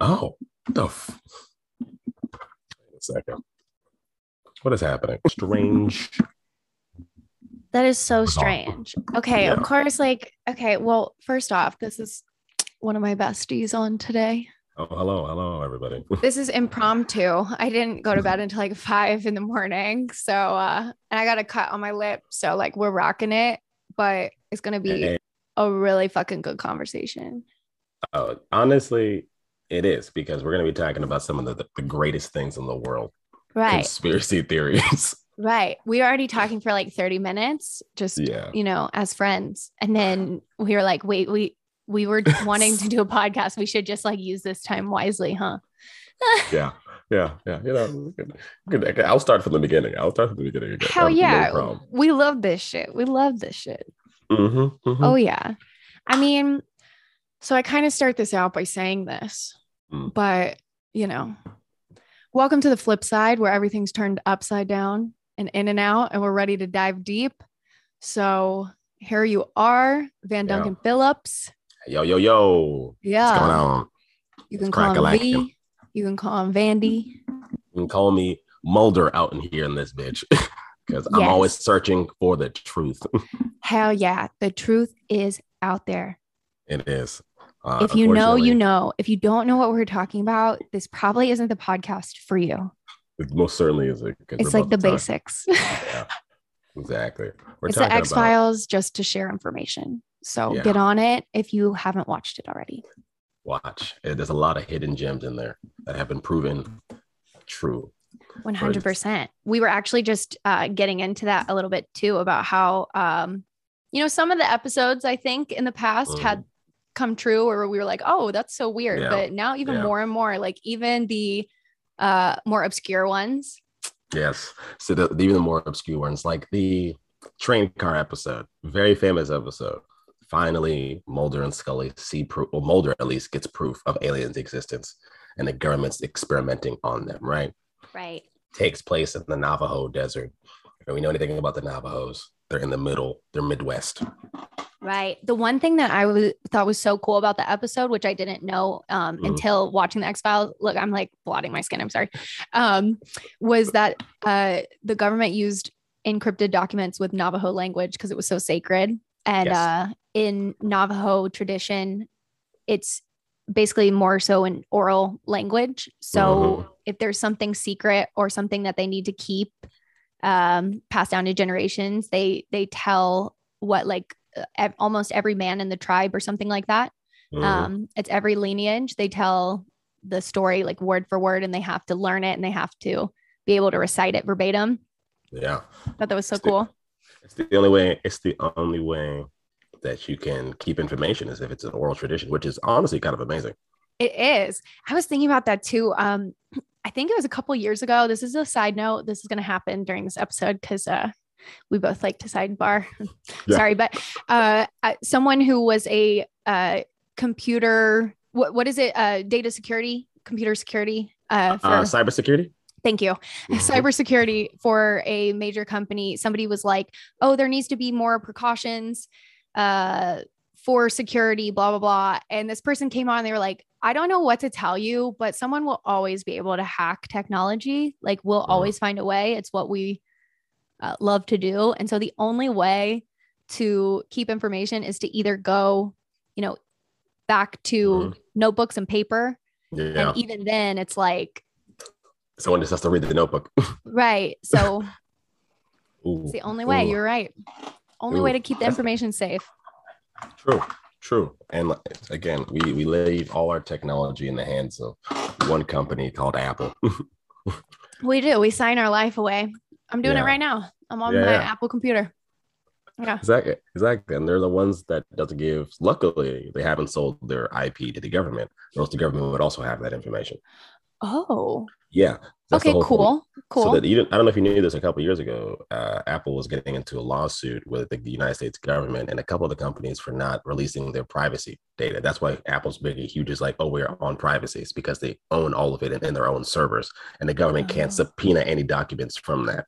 Oh, the f- Wait a second. What is happening? Strange. That is so strange. Okay, Yeah. of course, like, okay, well, first off, this is one of my besties on today. Oh, hello, hello, everybody. This is impromptu. I didn't go to bed until like five in the morning. So, uh, and I got a cut on my lip. So, like, we're rocking it, but it's going to be Hey, a really fucking good conversation. uh, honestly, it is because we're going to be talking about some of the, the greatest things in the world Right. conspiracy theories. Right. We were already talking for like 30 minutes, just, yeah. you know, as friends. And then we were like, wait, we, we were wanting to do a podcast. We should just like use this time wisely, huh? Yeah. Yeah. Yeah. You know, good, good. I'll start from the beginning. I'll start from the beginning. again. Hell yeah. No we love this shit. We love this shit. Mhm, mhm. Oh yeah. I mean, so I kind of start this out by saying this, Mm. but you know, welcome to the flip side where everything's turned upside down and in and out, and we're ready to dive deep. So here you are, Van Yeah. Duncan Phillips. Yo, yo, yo. What's going Yeah. on? You can It's call him. V. You can call him Vandy. You can call me Mulder out in here in this bitch because I'm Yes. always searching for the truth. Hell yeah. The truth is out there. it is. Uh, if you know, you know. If you don't know what we're talking about, this probably isn't the podcast for you. It most certainly is. it, 'cause It's like the about talk- basics. Yeah, exactly. We're it's the X about Files just to share information. So Yeah. get on it if you haven't watched it already. watch. Uh, There's a lot of hidden gems in there that have been proven true. 100%. We were actually just uh, getting into that a little bit too about how, um, you know, some of the episodes I think in the past Mhm. had come true where we were like, oh, that's so weird. Yeah. But now, even Yeah. more and more, like even the uh, more obscure ones. Yes. So the, even the more obscure ones, like the train car episode, very famous episode. Finally, Mulder and Scully see proof, or Mulder at least gets proof of aliens' existence, and the government's experimenting on them. Right? Right. Takes place in the Navajo desert. If we know anything about the Navajos, they're in the middle. They're Midwest. Right. The one thing that I was thought was so cool about the episode, which I didn't know um, Mhm. until watching the X Files. Look, I'm like blotting my skin. I'm sorry. Um, was that uh, the government used encrypted documents with Navajo language because it was so sacred, and Yes. uh, in Navajo tradition, it's basically more so an oral language. So Mhm. if there's something secret or something that they need to keep um, passed down to generations, they they tell what like uh, ev- almost every man in the tribe or something like that. Mhm. Um, it's every lineage. They tell the story like word for word, and they have to learn it and they have to be able to recite it verbatim. yeah. Thought that was so It's the- cool. It's the only way. It's the only way that you can keep information is if it's an oral tradition, which is honestly kind of amazing. It is. I was thinking about that too. Um, I think it was a couple years ago. This is a side note. This is going to happen during this episode because uh, we both like to sidebar. Yeah. Sorry, but uh, uh, someone who was a uh, computer, what, what is it? Uh, data security, computer security. Uh, for, Uh, cybersecurity. thank you. Mhm. Cybersecurity for a major company. Somebody was like, oh, there needs to be more precautions uh, for security, blah, blah, blah. And this person came on, they were like, I don't know what to tell you, but someone will always be able to hack technology. Like, we'll Mhm. always find a way. It's what we uh, love to do. And so the only way to keep information is to either go, you know, back to Mhm. notebooks and paper. Yeah. And even then, it's like, Someone just has to read the notebook. right. So Ooh, it's the only way. ooh. You're right. Only way to keep the information safe. True, true. And again, we we leave all our technology in the hands of one company called Apple. We do. We sign our life away. I'm doing Yeah. it right now. I'm on Yeah, my yeah. Apple computer. Yeah. Exactly. Exactly. And they're the ones that doesn't give. Luckily, they haven't sold their IP to the government, or else the government would also have that information. Oh. Yeah. That's okay. whole point. Cool. Cool. So that you I don't know if you knew this a couple of years ago. Uh, Apple was getting into a lawsuit with the United States government and a couple of the companies for not releasing their privacy data. That's why Apple's big, huge is like, oh, we're on privacy. It's because they own all of it in, in their own servers, and the government can't Oh. subpoena any documents from that.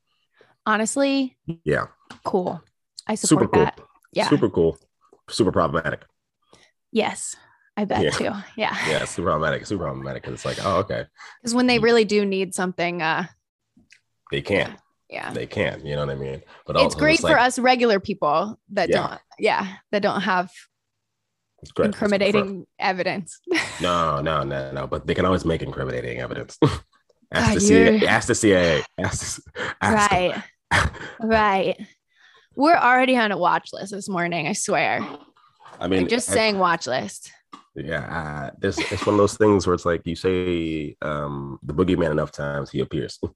Honestly, Yeah, cool. I super cool. that. Yeah. super cool, super problematic. Yes. I bet Yeah. too. Yeah. Yeah, super problematic, super problematic. Because it's like, oh, okay, Because when they really do need something, uh, they can't, yeah. they can't. You know what I mean? But It's great for like, us regular people that Yeah. don't, yeah, that don't have it's. It's for- incriminating evidence. No, no, no, no. But they can always make incriminating evidence. ask, God, the CIA, ask the CIA. Ask, ask right. right. We're already on a watch list this morning. I swear. I mean, I'm just I- saying watch list. Yeah. Uh, this it's one of those things where it's like you say um, the boogeyman enough times, he appears.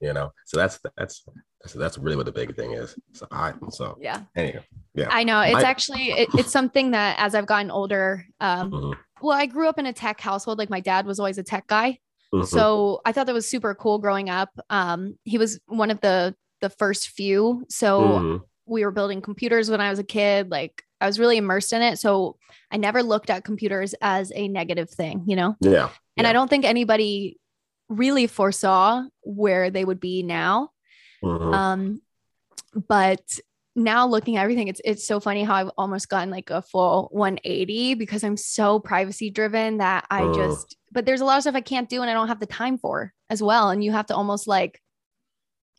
you know, so that's that's that's that's really what the big thing is. So I so Yeah. anyway, yeah. I know. It's I- actually it, it's something that as I've gotten older, um, mhm, well, I grew up in a tech household. Like my dad was always a tech guy. mhm. So I thought that was super cool growing up. Um, he was one of the the first few. So Mhm. we were building computers when I was a kid. Like I was really immersed in it. So I never looked at computers as a negative thing, you know? yeah, And Yeah. I don't think anybody really foresaw where they would be now. mhm. Um, but now looking at everything, it's it's so funny how I've almost gotten like a full 180 because I'm so privacy driven that I Mm. just but there's a lot of stuff I can't do and I don't have the time for as well. And you have to almost like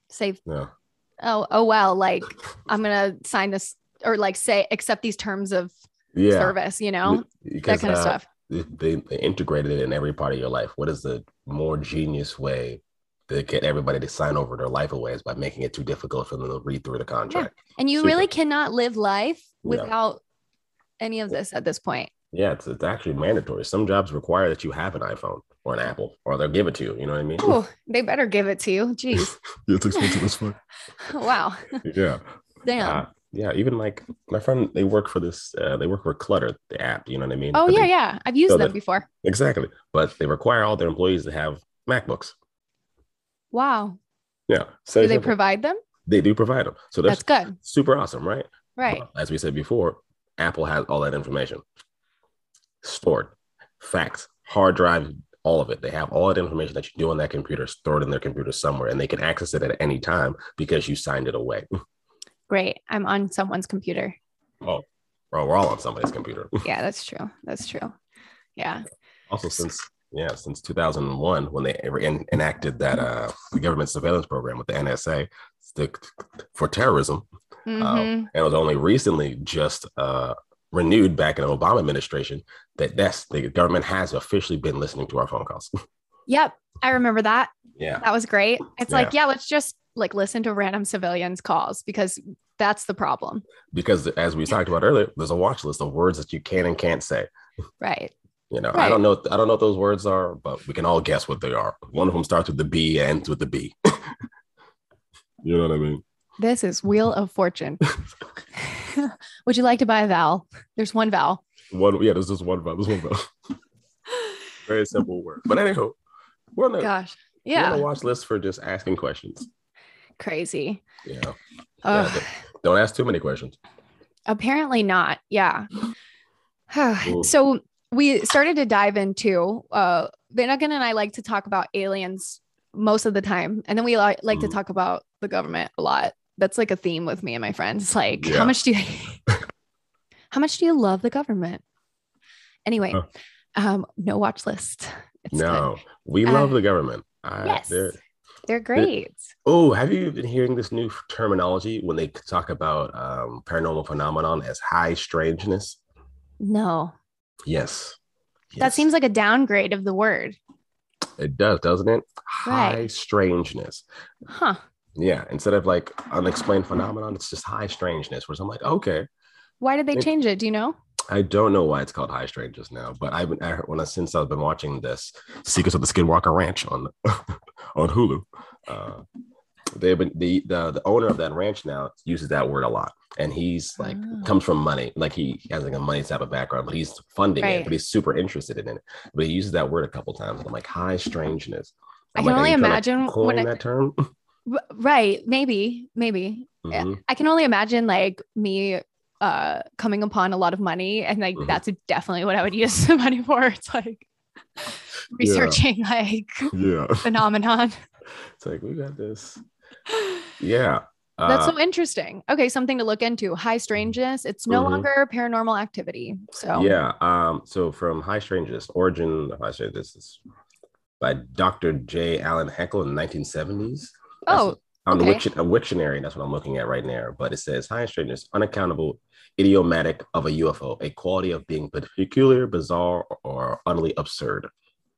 say, yeah. oh, oh well, like I'm gonna sign this or like say accept these terms of Yeah, service, you know, that because kind of uh, stuff. they, they integrated it in every part of your life. What is the more genius way to get everybody to sign over their life away is by making it too difficult for them to read through the contract. And you super. really cannot live life Yeah. without any of this at this point. Yeah, it's, it's actually mandatory. Some jobs require that you have an iPhone or an Apple, or they'll give it to you. You know what I mean? Oh, they better give it to you. Jeez. it's expensive as fuck. wow. Yeah. Damn. Uh, yeah, even like my friend, they work for this. Uh, they work for Clutter, the app. You know what I mean? oh yeah, they- yeah. I've used so them that- before. exactly. But they require all their employees to have MacBooks. Wow. Yeah, so Do they provide them? they do provide them. So that's, That's good. super awesome, right? Right. As we said before, Apple has all that information stored, facts, hard drive, all of it. They have all that information that you do on that computer stored in their computer somewhere, and they can access it at any time because you signed it away. Great. I'm on someone's computer. Oh, bro, we're all on somebody's computer. Yeah, that's true. That's true. Yeah. also, since yeah, since 2001, when they en- enacted that uh, the government surveillance program with the NSA the, for terrorism, Mhm. Um, and it was only recently just uh, renewed back in the Obama administration that that's the government has officially been listening to our phone calls. Yep. I remember that. yeah. That was great. It's like, yeah, let's just like listen to random civilians' calls because that's the problem. Because as we talked about earlier, there's a watch list of words that you can and can't say. Right. You know, I don't know. I don't know what those words are, but we can all guess what they are. One of them starts with the B and ends with the B. you know what I mean? This is Wheel of Fortune. Would you like to buy a vowel? There's one vowel. One, yeah. There's just one. Vowel. There's one. Vowel. Very simple word. But anyhow, we're on Gosh. we're on Yeah. the watch list for just asking questions. Crazy. You Yeah, don't ask too many questions. Apparently not. Yeah. So we started to dive into uh Vanagan and I like to talk about aliens most of the time. And then we li- like to Mhm. talk about the government a lot. That's like a theme with me and my friends. Like, Yeah. how much do you how much do you love the government? Anyway, Huh. um, no watch list. It's good. no, we Uh, love the government. I, Yes. They're- great. Oh, have you been hearing this new terminology when they talk about um, paranormal phenomenon as high strangeness? No. Yes. That seems like a downgrade of the word. it does, doesn't it? High Right. strangeness. Huh. Yeah. Instead of like unexplained phenomenon, it's just high strangeness. Where I'm like, okay, Why did they change it? Do you know? I don't know why it's called high strangeness now, but I've been I heard, when I since I've been watching this Secrets of the Skinwalker Ranch on on Hulu. Uh, they've been the, the the owner of that ranch now uses that word a lot and he's like Oh. comes from money like he has like a money type of background but he's funding Right. it but he's super interested in it but he uses that word a couple times and i'm like high strangeness I I'm can like, only you trying to imagine when I- that term right maybe maybe. Mhm. i can only imagine like me uh coming upon a lot of money and like Mhm. that's definitely what i would use the money for it's like researching like yeah phenomenon it's like we got this yeah that's Uh, so interesting okay something to look into high strangeness it's no Mhm. longer paranormal activity so Yeah. Um, so from High Strangeness, Origin of High Strangeness is by Dr. J. Allen Hynek in the 1970s. That's oh on the okay. Wiction, a Wiktionary, that's what I'm looking at right now. But it says high strangeness, unaccountable, idiomatic of a UFO, a quality of being peculiar, bizarre, or utterly absurd.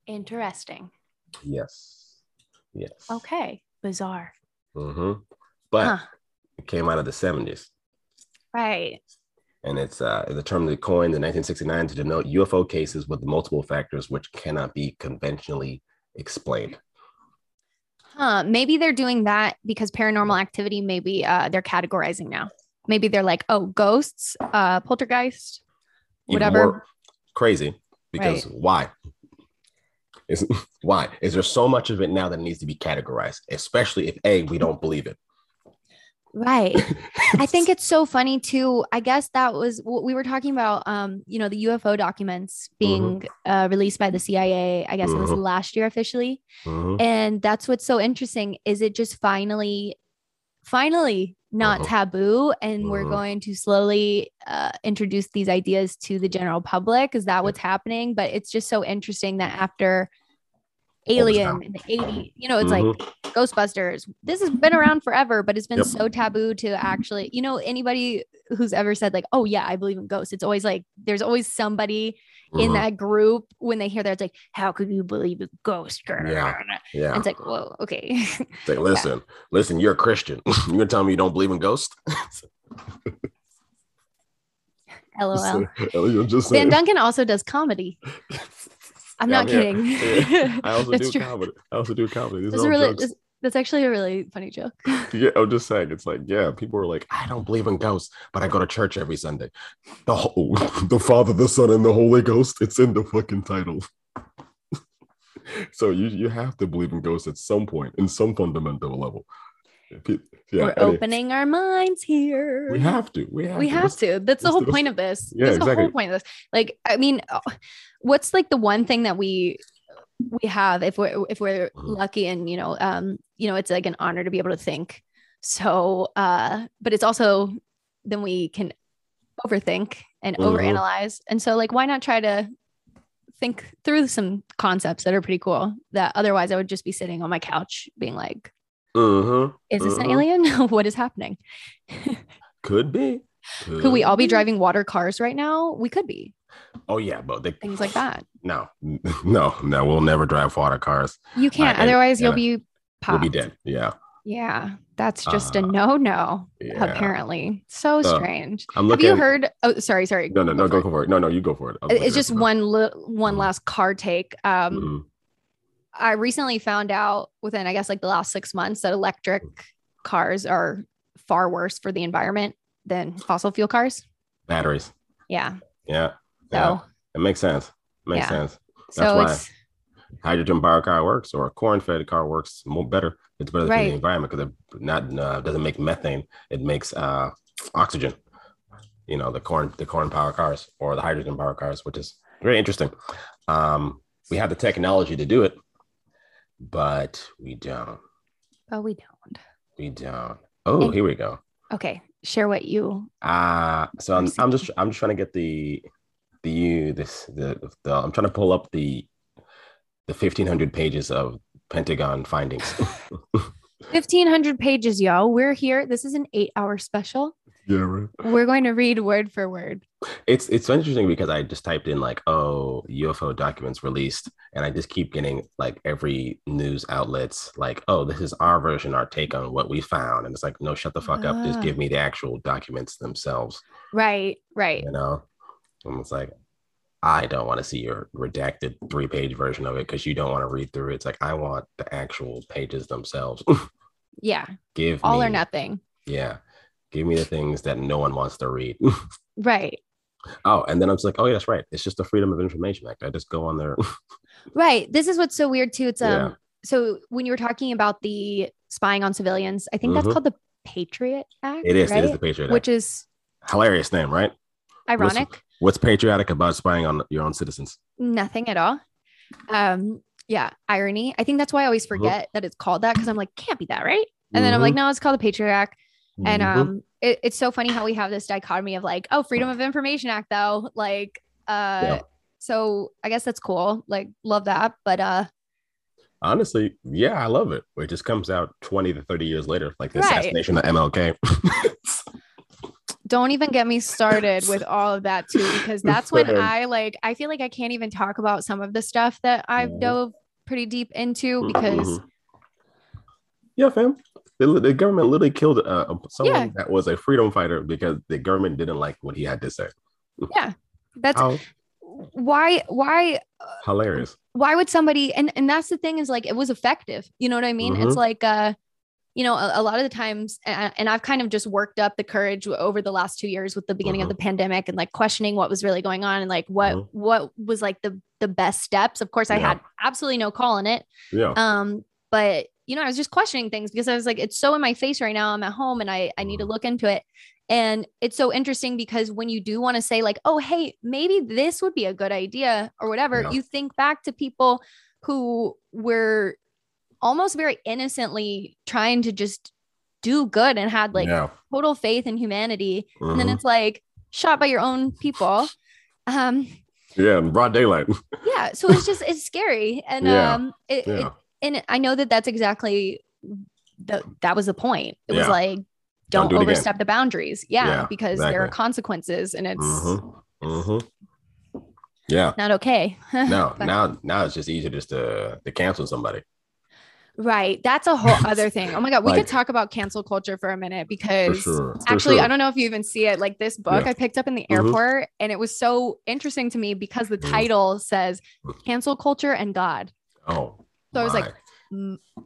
interesting Yes. Yes. okay bizarre hmm But Huh. it came out of the 70s. right And it's uh, the term they coined in 1969 to denote UFO cases with multiple factors which cannot be conventionally explained. Huh, maybe they're doing that because paranormal activity, maybe uh, they're categorizing now. Maybe they're like, oh, ghosts, uh, poltergeist, whatever. crazy because why? Is why is there so much of it now that needs to be categorized, especially if a we don't believe it. Right. I think it's so funny too. I guess that was what we were talking about. Um, you know, the UFO documents being uh, released by the CIA. I guess it was Mhm. last year officially, Mhm. and that's what's so interesting. Is it just finally, finally not Mhm. taboo, and we're Mhm. going to slowly uh, introduce these ideas to the general public? Is that what's happening? But it's just so interesting that after Alien in the 80s, you know, it's Mhm. like Ghostbusters. This has been around forever, but it's been Yep. so taboo to actually, you know, anybody who's ever said like, "Oh yeah, I believe in ghosts." It's always like there's always somebody in Mhm. that group when they hear that it's like, "How could you believe in ghosts?" Yeah. And yeah. it's like, "Whoa, okay." It's like, listen, listen, you're a Christian. you're gonna tell me you don't believe in ghosts? LOL. I'm just Van. Duncan also does comedy. I'm Yeah, not yeah. kidding. Yeah. I also do true. comedy. I also do comedy. These are a really. That's, actually a really funny joke. Yeah, I'm just saying. It's like, yeah, people are like, I don't believe in ghosts, but I go to church every Sunday. The whole, the Father, the Son, and the Holy Ghost. It's in the fucking title. so you you have to believe in ghosts at some point, in some fundamental level. Yeah, We're opening our minds here. We have to. We have we to. have What's- to. That's the whole the- point of this. Yeah, That's the whole point of this. Like, I mean, uh, what's like the one thing that we we have if we're if we're Mhm. lucky and you know, um, you know, it's like an honor to be able to think. So, uh, but it's also then we can overthink and Mhm. overanalyze. And so, like, why not try to think through some concepts that are pretty cool that otherwise I would just be sitting on my couch being like, Mhm, is this an mhm. alien? what is happening? Could be. Could we all be Could driving water cars right now? We could be. Oh yeah, but they, Things like that. No, no, no. We'll never drive water cars. You can't. and- Otherwise, you'll and be We'll be dead. Yeah. Yeah, that's just a Uh, no no. Yeah. Apparently, so So, strange. I'm Have you heard? Oh, sorry, sorry. No, no, no. Go for it. No, no. You go for it. It's just one li- one Mhm. last car take. Um, Mhm. I recently found out within, I guess, like the last six months that electric cars are far worse for the environment than fossil fuel cars. batteries. Yeah. Yeah. So, yeah. It makes sense. It Makes Yeah. sense. so why. Hydrogen powered car works, or a corn-fed car works more better. It's better for the environment because it not uh, doesn't make methane. It makes uh, oxygen. You know the corn, the corn power cars or the hydrogen power cars, which is very interesting. Um, we have the technology to do it, but we don't. oh, we don't. We don't. Oh, And- here we go. Okay, share what you. Uh so I'm, I'm just I'm just trying to get the the you this the, the I'm trying to pull up the the 1500 pages of Pentagon findings. Fifteen hundred pages, y'all. We're here. This is an eight-hour special. yeah, right. We're going to read word for word. It's it's interesting because I just typed in like oh UFO documents released and I just keep getting like every news outlets like oh this is our version our take on what we found and it's like no shut the fuck up just Ah. give me the actual documents themselves Right, right. you know and it's like i don't want to see your redacted three page version of it because you don't want to read through it it's like i want the actual pages themselves Yeah. Give All me, or nothing. Yeah. Give me the things that no one wants to read. Right. oh, and then I'm just like, oh, yeah, that's right. It's just the Freedom of Information Act. I just go on there. Right. This is what's so weird too. It's um Yeah. so when you were talking about the spying on civilians, I think that's Mhm. called the Patriot Act. it is. It is the Patriot Act. Which is Hilarious name, right? ironic. What's patriotic about spying on your own citizens? Nothing at all. Um, yeah, irony. I think that's why I always Mhm. forget that it's called that because I'm like, can't be that, right? And then I'm like, no, it's called the Patriot Act. And um, it, it's so funny how we have this dichotomy of like, oh, Freedom of Information Act, though. Like, uh, Yeah. so I guess that's cool. Like, love that. But uh, honestly, yeah, I love it. It just comes out 20 to 30 years later, like the Right. assassination of MLK. don't even get me started with all of that too, because that's when I like, I feel like I can't even talk about some of the stuff that I've Mhm. dove pretty deep into because Mhm. yeah, fam. The, the government literally killed uh, someone Yeah. that was a freedom fighter because the government didn't like what he had to say. Yeah that's How why, why hilarious. why would somebody and and that's the thing is like it was effective you know what i mean Mhm. it's like uh you know a, a lot of the times and, and i've kind of just worked up the courage over the last two years with the beginning of the pandemic and like questioning what was really going on and like what Mhm. what was like the the best steps of course i Yeah. had absolutely no call in it Yeah. um but you know i was just questioning things because i was like it's so in my face right now i'm at home and i i need to Mhm. look into it and it's so interesting because when you do want to say like oh hey maybe this would be a good idea or whatever Yeah. you think back to people who were almost very innocently trying to just do good and had like yeah. total faith in humanity and then Mhm. it's like shot by your own people um yeah, in broad daylight. yeah so it's just it's scary and Yeah. um it, it and I know that that's exactly the that was the point. It was like Don't don't, do overstep the boundaries. Yeah, Yeah, because there are consequences and it's hmm hmm Yeah. not okay. No, now now it's just easier just to to cancel somebody. Right. That's a whole other thing. Oh my god, we Like- could talk about cancel culture for a minute because sure. actually sure. I don't know if you even see it. Like this book Yeah. I picked up in the Mhm. airport and it was so interesting to me because the Mhm. title says Mm. cancel culture and God. Oh. So I was like, my. Mm,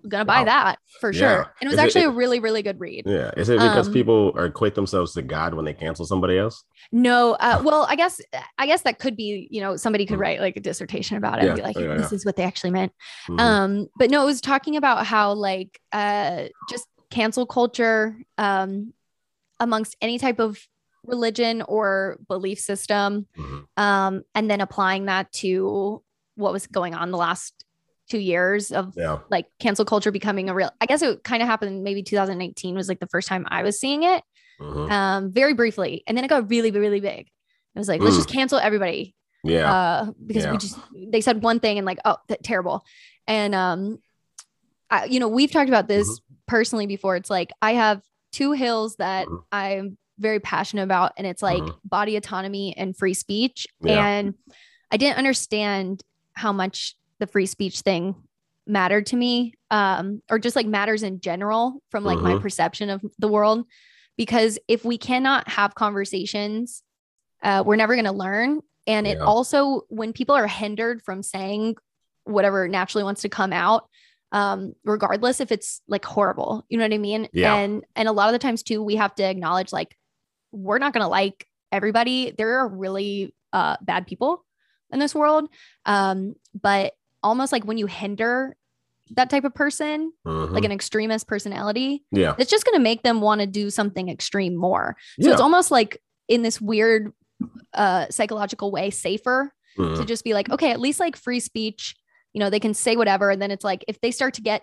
gonna buy Wow. that for Yeah. sure. And it was Is actually it- a really, really good read. Yeah. Is it because Um, people are equate themselves to God when they cancel somebody else? No, uh, well, I guess I guess that could be, you know, somebody could Mm. write like a dissertation about it Yeah, and be like, yeah, this is what they actually meant. Mhm. Um, but no, it was talking about how like uh just cancel culture um amongst any type of religion or belief system, Mhm. um, and then applying that to what was going on the last two years of Yeah. like cancel culture becoming a real I guess it kind of happened maybe 2018 was like the first time I was seeing it Mhm. um, very briefly, and then it got really, really big. It was like, let's just cancel everybody Yeah. uh, because Yeah. we just they said one thing and like, oh, that terrible. And um, I, you know, we've talked about this Mm-hmm. personally before. It's like I have two hills that Mhm. I'm very passionate about, and it's like Mhm. body autonomy and free speech. Yeah. And I didn't understand how much the free speech thing mattered to me um or just like matters in general from like my Mhm. perception of the world. Because if we cannot have conversations uh we're never going to learn. And it also when people are hindered from saying whatever naturally wants to come out um regardless if it's like horrible you know what i mean? Yeah. and and a lot of the times too we have to acknowledge like we're not going to like everybody. There are really uh bad people in this world. Um but almost like when you hinder that type of person Mhm. like an extremist personality yeah. it's just going to make them want to do something extreme more so yeah. it's almost like in this weird uh psychological way safer to Mhm. just be like okay at least like free speech you know they can say whatever and then it's like if they start to get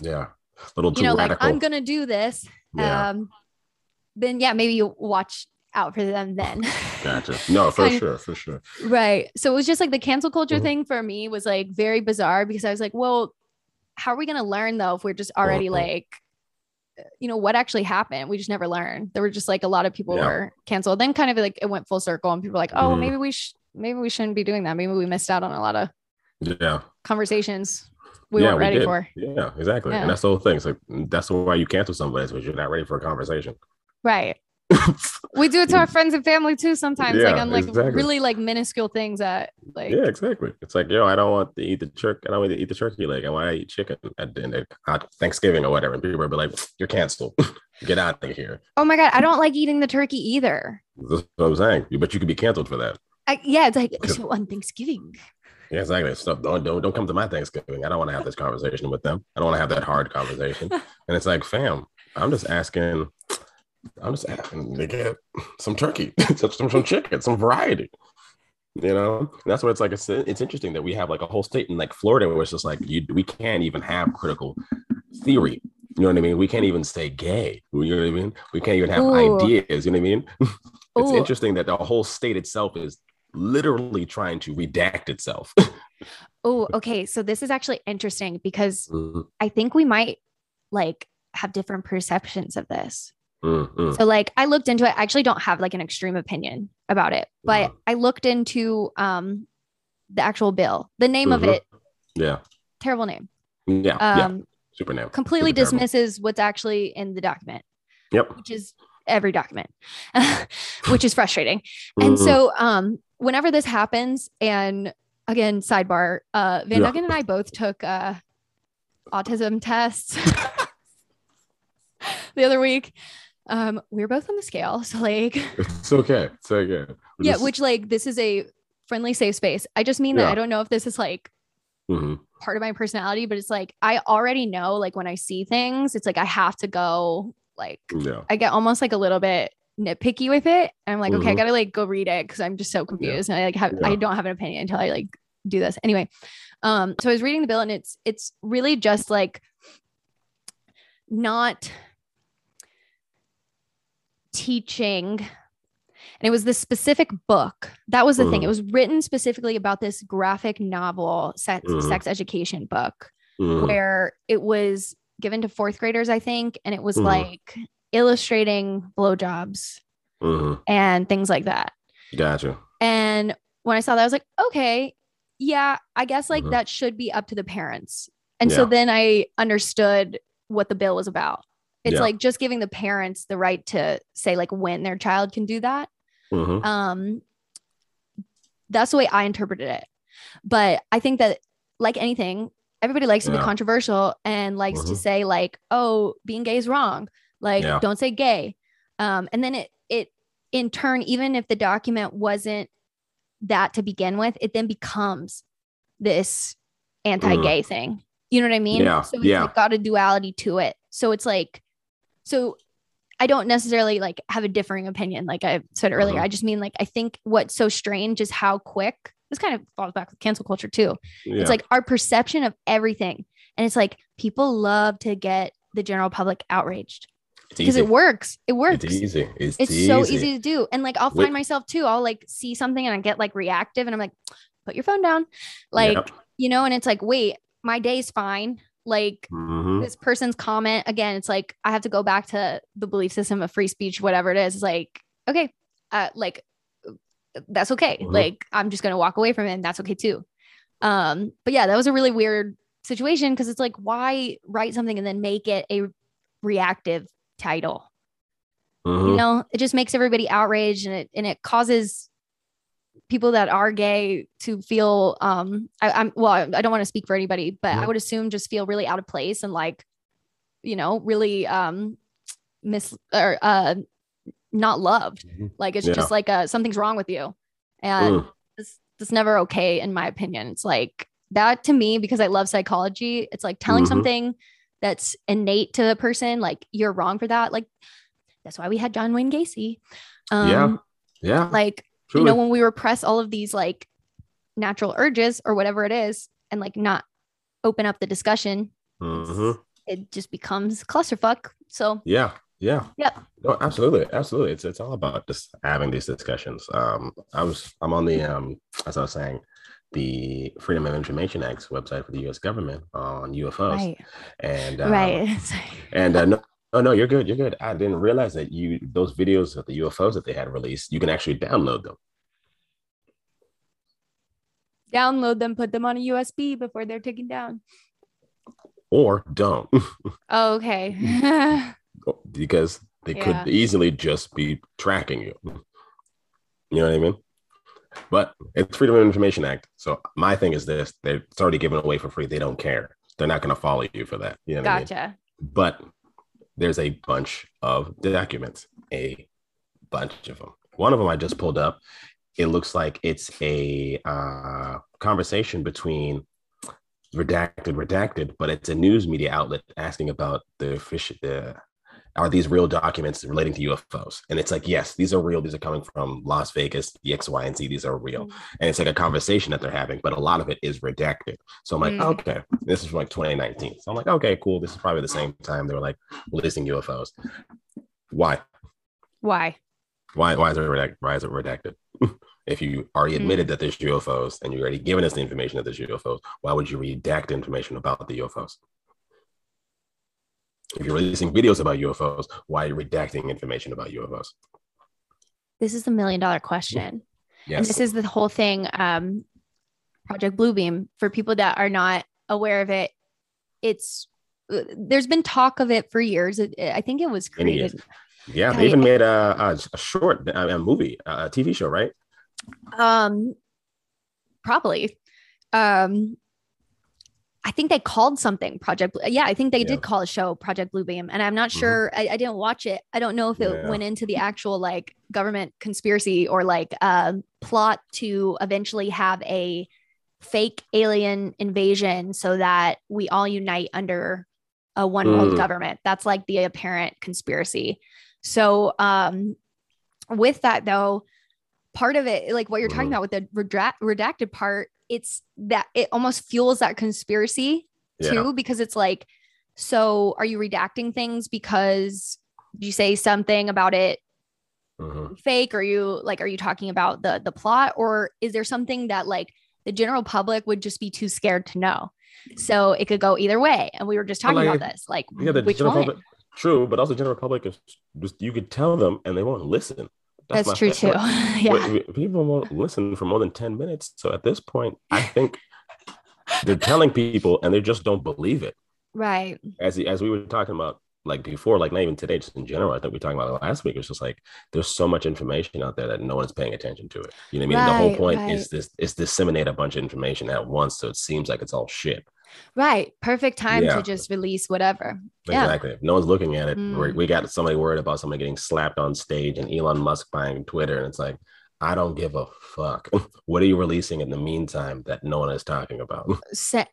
yeah. A little too you know radical. like i'm gonna do this yeah. um then yeah maybe you watch out for them then gotcha. No, for of- sure. For sure. right so it was just like the cancel culture Mhm. thing for me was like very bizarre because i was like well how are we gonna learn though if we're just already Mhm. like you know what actually happened we just never learned there were just like a lot of people Yeah. were canceled then kind of like it went full circle and people were like oh Mhm. maybe we should maybe we shouldn't be doing that maybe we missed out on a lot of Yeah. conversations we yeah, weren't ready did. for Yeah, exactly. Yeah. And that's the whole thing. It's like that's why you cancel somebody is because you're not ready for a conversation. right we do it to our friends and family too sometimes, like Yeah, on like exactly. really like minuscule things that like yeah, exactly. It's like, yo, I don't want to eat the turkey. I don't want to eat the turkey leg. I want to eat chicken at, the- at Thanksgiving or whatever. And people will be like, you're canceled. Get out of here. oh my god, I don't like eating the turkey either. That's what I'm saying. But you could be canceled for that. I, yeah, it's like so on Thanksgiving. Yeah, exactly. Stop. Don't, don't don't come to my Thanksgiving. I don't want to have this conversation with them. I don't want to have that hard conversation. and it's like, fam, I'm just asking. I'm just asking to get some turkey, some, some chicken, some variety. You know, and that's what it's like. It's it's interesting that we have like a whole state in like Florida where it's just like you we can't even have critical theory. You know what I mean? We can't even say gay. You know what I mean? We can't even have Ooh. ideas. You know what I mean? it's Ooh. interesting that the whole state itself is literally trying to redact itself. Oh, okay. So this is actually interesting because Mm, I think we might like have different perceptions of this. Mm, mm, So like I looked into it. I actually don't have like an extreme opinion about it, but Mhm. I looked into um the actual bill. The name of Mhm. it, Yeah. terrible name. Yeah. yeah. Um Super name. completely Super terrible. dismisses what's actually in the document, Yep. which is every document, which is frustrating. And Mhm. so um whenever this happens and again sidebar uh Van Yeah. Duncan and I both took uh autism tests the other week. Um we were both on the scale so like it's okay. It's okay. We're yeah just- which like this is a friendly safe space. I just mean that Yeah. I don't know if this is like Mhm. part of my personality but it's like I already know like when I see things it's like I have to go like Yeah. I get almost like a little bit nitpicky with it. And I'm like, okay, I Mhm. gotta like go read it because I'm just so confused. And I like have I don't have an opinion until I like do this. Anyway, um, so I was reading the bill and it's it's really just like not teaching. And it was this specific book. That was the thing. It Mhm. was written specifically about this graphic novel sex, Mhm. sex education book Mhm. where it was given to fourth graders, I think, and it was Mhm. like illustrating blowjobs Mhm. and things like that. Gotcha. And when I saw that, I was like, okay, yeah, I guess like Mhm. that should be up to the parents. And so then I understood what the bill was about. It's Yeah. like just giving the parents the right to say like when their child can do that. Mhm. Um, that's the way I interpreted it. But I think that, like anything, everybody likes to be controversial and likes to Mhm. say like, "Oh, being gay is wrong." Like, Yeah. don't say gay. Um, and then it it in turn, even if the document wasn't that to begin with, it then becomes this anti-gay thing. You know what I mean? Mm. Yeah, So it's yeah. like got a duality to it. So it's like, so I don't necessarily like have a differing opinion. Like I said earlier, Mhm. I just mean like I think what's so strange is how quick this kind of falls back with cancel culture too. Yeah. It's like our perception of everything, and it's like people love to get the general public outraged because it works. It works. It's easy. It's, It's easy. so easy to do, and like I'll Wait- find myself too. I'll like see something and I get like reactive, and I'm like, put your phone down, like Yep. you know. And it's like, wait, my day's fine. Like Mhm. this person's comment again it's like i have to go back to the belief system of free speech whatever it is it's like okay uh like that's okay Mhm. like i'm just gonna walk away from it and that's okay too um but yeah that was a really weird situation because it's like why write something and then make it a reactive title Mhm. you know it just makes everybody outraged and it and it causes people that are gay to feel um I, i'm well i I don't want to speak for anybody but i Mhm. would assume just feel really out of place and like you know really um miss or uh not loved Mhm. like it's Yeah. just like uh something's wrong with you and Mm. it's, it's never okay in my opinion it's like that to me because i love psychology it's like telling Mhm. something that's innate to the person like you're wrong for that like that's why we had john wayne gacy um Yeah. Yeah. like You know when we repress all of these like natural urges or whatever it is and like not open up the discussion Mhm. it just becomes clusterfuck so Yeah. Yeah. Yep. No, absolutely. Absolutely. It's it's all about just having these discussions. Um, I was I'm on the um as I was saying, the Freedom of Information Act's website for the US government on UFOs. right And um, right And uh, no, oh no, you're good. You're good. I didn't realize that you those videos of the UFOs that they had released, you can actually download them. Download them put them on a usb before they're taken down Or don't. oh, okay because They Yeah. could easily just be tracking you. You know what I mean? But it's Freedom of Information Act. So my thing is this: they're it's already given away for free. They don't care. They're not going to follow you for that. You know what I mean? Gotcha. But there's a bunch of documents, a bunch of them. One of them I just pulled up. It looks like it's a uh, conversation between redacted, redacted, but it's a news media outlet asking about the fish. The are these real documents relating to UFOs? And it's like, yes, these are real. These are coming from Las Vegas, the X, Y, and Z. These are real. And it's like a conversation that they're having, but a lot of it is redacted. So I'm like, Mm. okay, this is from like 2019. So I'm like, okay, cool. This is probably the same time they were like listing UFOs. Why? Why? Why? Why is it redacted? Why is it redacted? if you already Mm. admitted that there's UFOs and you already given us the information that there's UFOs, why would you redact information about the UFOs? If you're releasing videos about UFOs, why are you redacting information about UFOs? This is the million dollar question. Yes. And this is the whole thing. Um, Project Bluebeam, for people that are not aware of it, it's uh, there's been talk of it for years. I think it was created. Yeah, I- they even made a, a, short a, movie, a TV show, right? Um, probably. Um, I think they called something Project. Yeah, I think they Yeah. did call a show Project Bluebeam, and I'm not Mhm. sure. I, I didn't watch it. I don't know if it Yeah. went into the actual like government conspiracy or like um plot to eventually have a fake alien invasion so that we all unite under a one world Mm. government. That's like the apparent conspiracy. So, um, with that though, part of it, like what you're talking Mhm. about with the redact- redacted part, it's that it almost fuels that conspiracy Yeah. too, because it's like, so are you redacting things because you say something about it Mhm. fake? Or you like, are you talking about the the plot, or is there something that like the general public would just be too scared to know? So it could go either way. And we were just talking like, about this, like Yeah, the which general one? public, true, but also general public is just you could tell them and they won't listen. That's, my true thing. too. Yeah. people won't listen for more than 10 minutes. So at this point, I think they're telling people and they just don't believe it. Right. As as we were talking about like before, like not even today, just in general. I think we were talking about it last week. It's just like there's so much information out there that no one's paying attention to it. You know what I mean? the whole point right. is this is disseminate a bunch of information at once so it seems like it's all shit. Right. Perfect time Yeah. to just release whatever. Yeah. Exactly. If no one's looking at it, Mm. we got somebody worried about somebody getting slapped on stage and Elon Musk buying Twitter. And it's like, I don't give a fuck. what are you releasing in the meantime that no one is talking about? Se-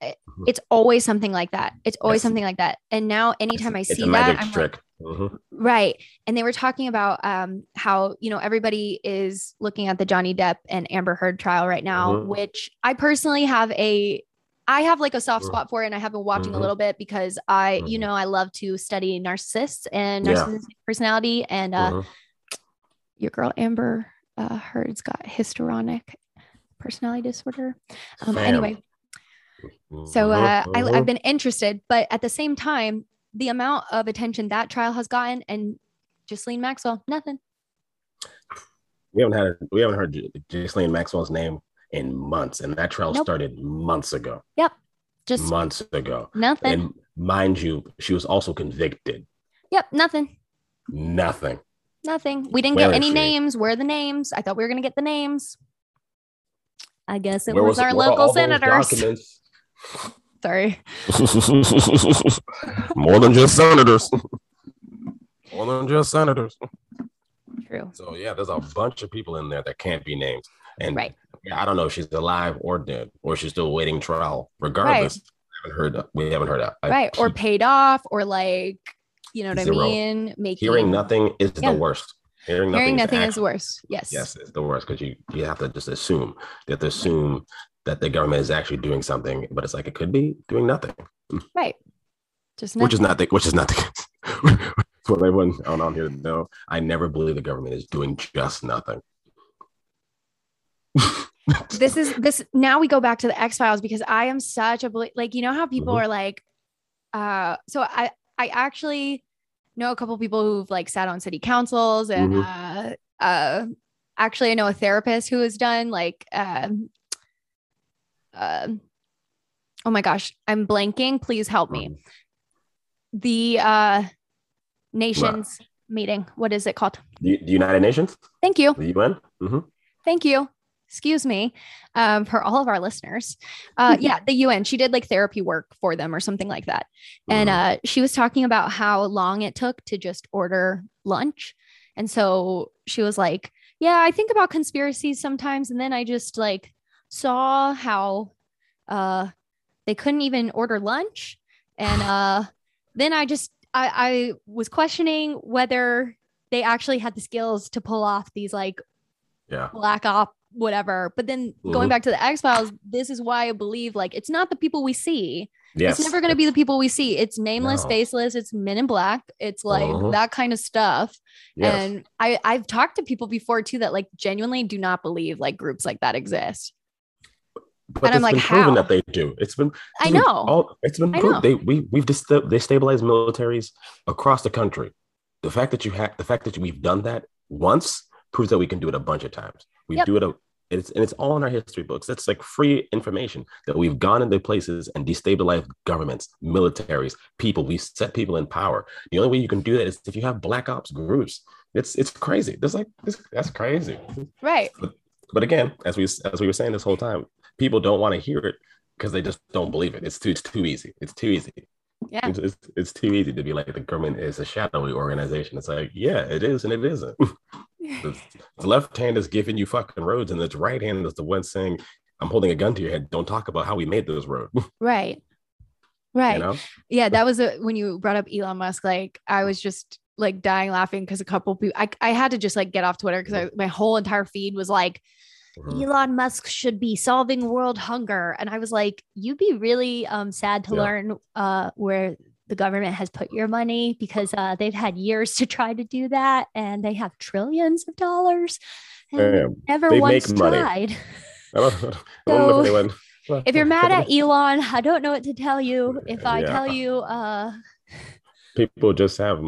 it's always something like that. It's always Mm-hmm. Yes. something like that. And now anytime it's, I see that, I'm like, trick. Mhm. right. And they were talking about um how, you know, everybody is looking at the Johnny Depp and Amber Heard trial right now, Mhm. which I personally have a I have like a soft spot for it and I have been watching a Mhm. little bit because I, you Mhm. know, I love to study narcissists and Yeah. narcissistic personality and uh Mhm. your girl Amber uh, Heard's got histrionic personality disorder. Um, anyway, so Mhm, uh, I. I've been interested, but at the same time, the amount of attention that trial has gotten and Ghislaine Maxwell, nothing. we haven't had we haven't heard J- Ghislaine Maxwell's name in months, and that trial Nope. started months ago. Yep. Just months ago. nothing. And mind you, she was also convicted. yep, nothing. Nothing. Nothing. We didn't Where get any she? names. Where are the names? I thought we were gonna get the names. I guess it Where was, our local senators. Sorry. More than just senators. More than just senators. True. So yeah, there's a bunch of people in there that can't be named. And Right. Yeah, I don't know if she's alive or dead, or she's still waiting trial. Regardless, we haven't heard. We haven't heard that. I right. Or keep paid off, or like, you know what Zero. I mean? Making hearing nothing is Yeah. the worst. Hearing nothing, Hearing is nothing is actually- worse. Yes. Yes, it's the worst because you you have to just assume that to assume that the government is actually doing something, but it's like it could be doing nothing, Right. Just which is not the which is not the case. For everyone on, on here know, I never believe the government is doing just nothing. this is this now we go back to the X Files because I am such a like you know how people Mhm. are like uh so I I actually know a couple people who've like sat on city councils and Mhm. uh uh actually I know a therapist who has done like um um oh my gosh I'm blanking please help me Um, the uh nation's meeting. What is it called? The, the United Nations, Thank you. the UN. hmm Thank you. Excuse me um, for all of our listeners. Uh, yeah, the UN. She did like therapy work for them or something like that. And uh, she was talking about how long it took to just order lunch. And so she was like, Yeah, I think about conspiracies sometimes. And then I just like saw how uh, they couldn't even order lunch. And uh, then I just, I, I was questioning whether they actually had the skills to pull off these like yeah. black op whatever but then going Mhm. back to the x-files this is why i believe like it's not the people we see Yes. it's never going to be the people we see it's nameless No. faceless it's men in black it's like Mhm. that kind of stuff Yes. and i i've talked to people before too that like genuinely do not believe like groups like that exist but and I'm it's like, been proven how? that they do. It's been. i been know all- it's been proven. They we we've dest- they stabilized militaries across the country. The fact that you have the fact that we've done that once proves that we can do it a bunch of times. We Yep. do it. A, it's and it's all in our history books. It's like free information that we've gone into places and destabilized governments, militaries, people. We set people in power. The only way you can do that is if you have black ops groups. It's it's crazy. That's like this, that's crazy. right But again, as we as we were saying this whole time, people don't want to hear it because they just don't believe it. It's too it's too easy. It's too easy. yeah It's, it's, it's too easy to be like the government is a shadowy organization. It's like, yeah, it is and it isn't. the, the left hand is giving you fucking roads, and the right hand is the one saying, I'm holding a gun to your head. Don't talk about how we made those roads. right right You know? yeah that was a, when you brought up elon musk like i was just like dying laughing because a couple people I, I had to just like get off twitter because my whole entire feed was like Mhm. elon musk should be solving world hunger and i was like you'd be really um sad to Yeah. learn uh where the government has put your money because uh they've had years to try to do that and they have trillions of dollars and never they once make money. tried I don't, I don't So, if if you're mad at elon i don't know what to tell you if i Yeah. tell you uh people just have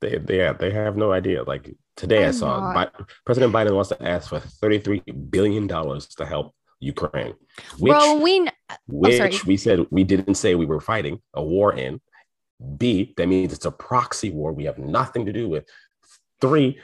they they have, they have no idea. Like today, I, I'm saw. Bi- President Biden wants to ask for thirty three billion dollars to help Ukraine, which bro we which sorry. we said we didn't say we were fighting a war in. B that means it's a proxy war we have nothing to do with. Three.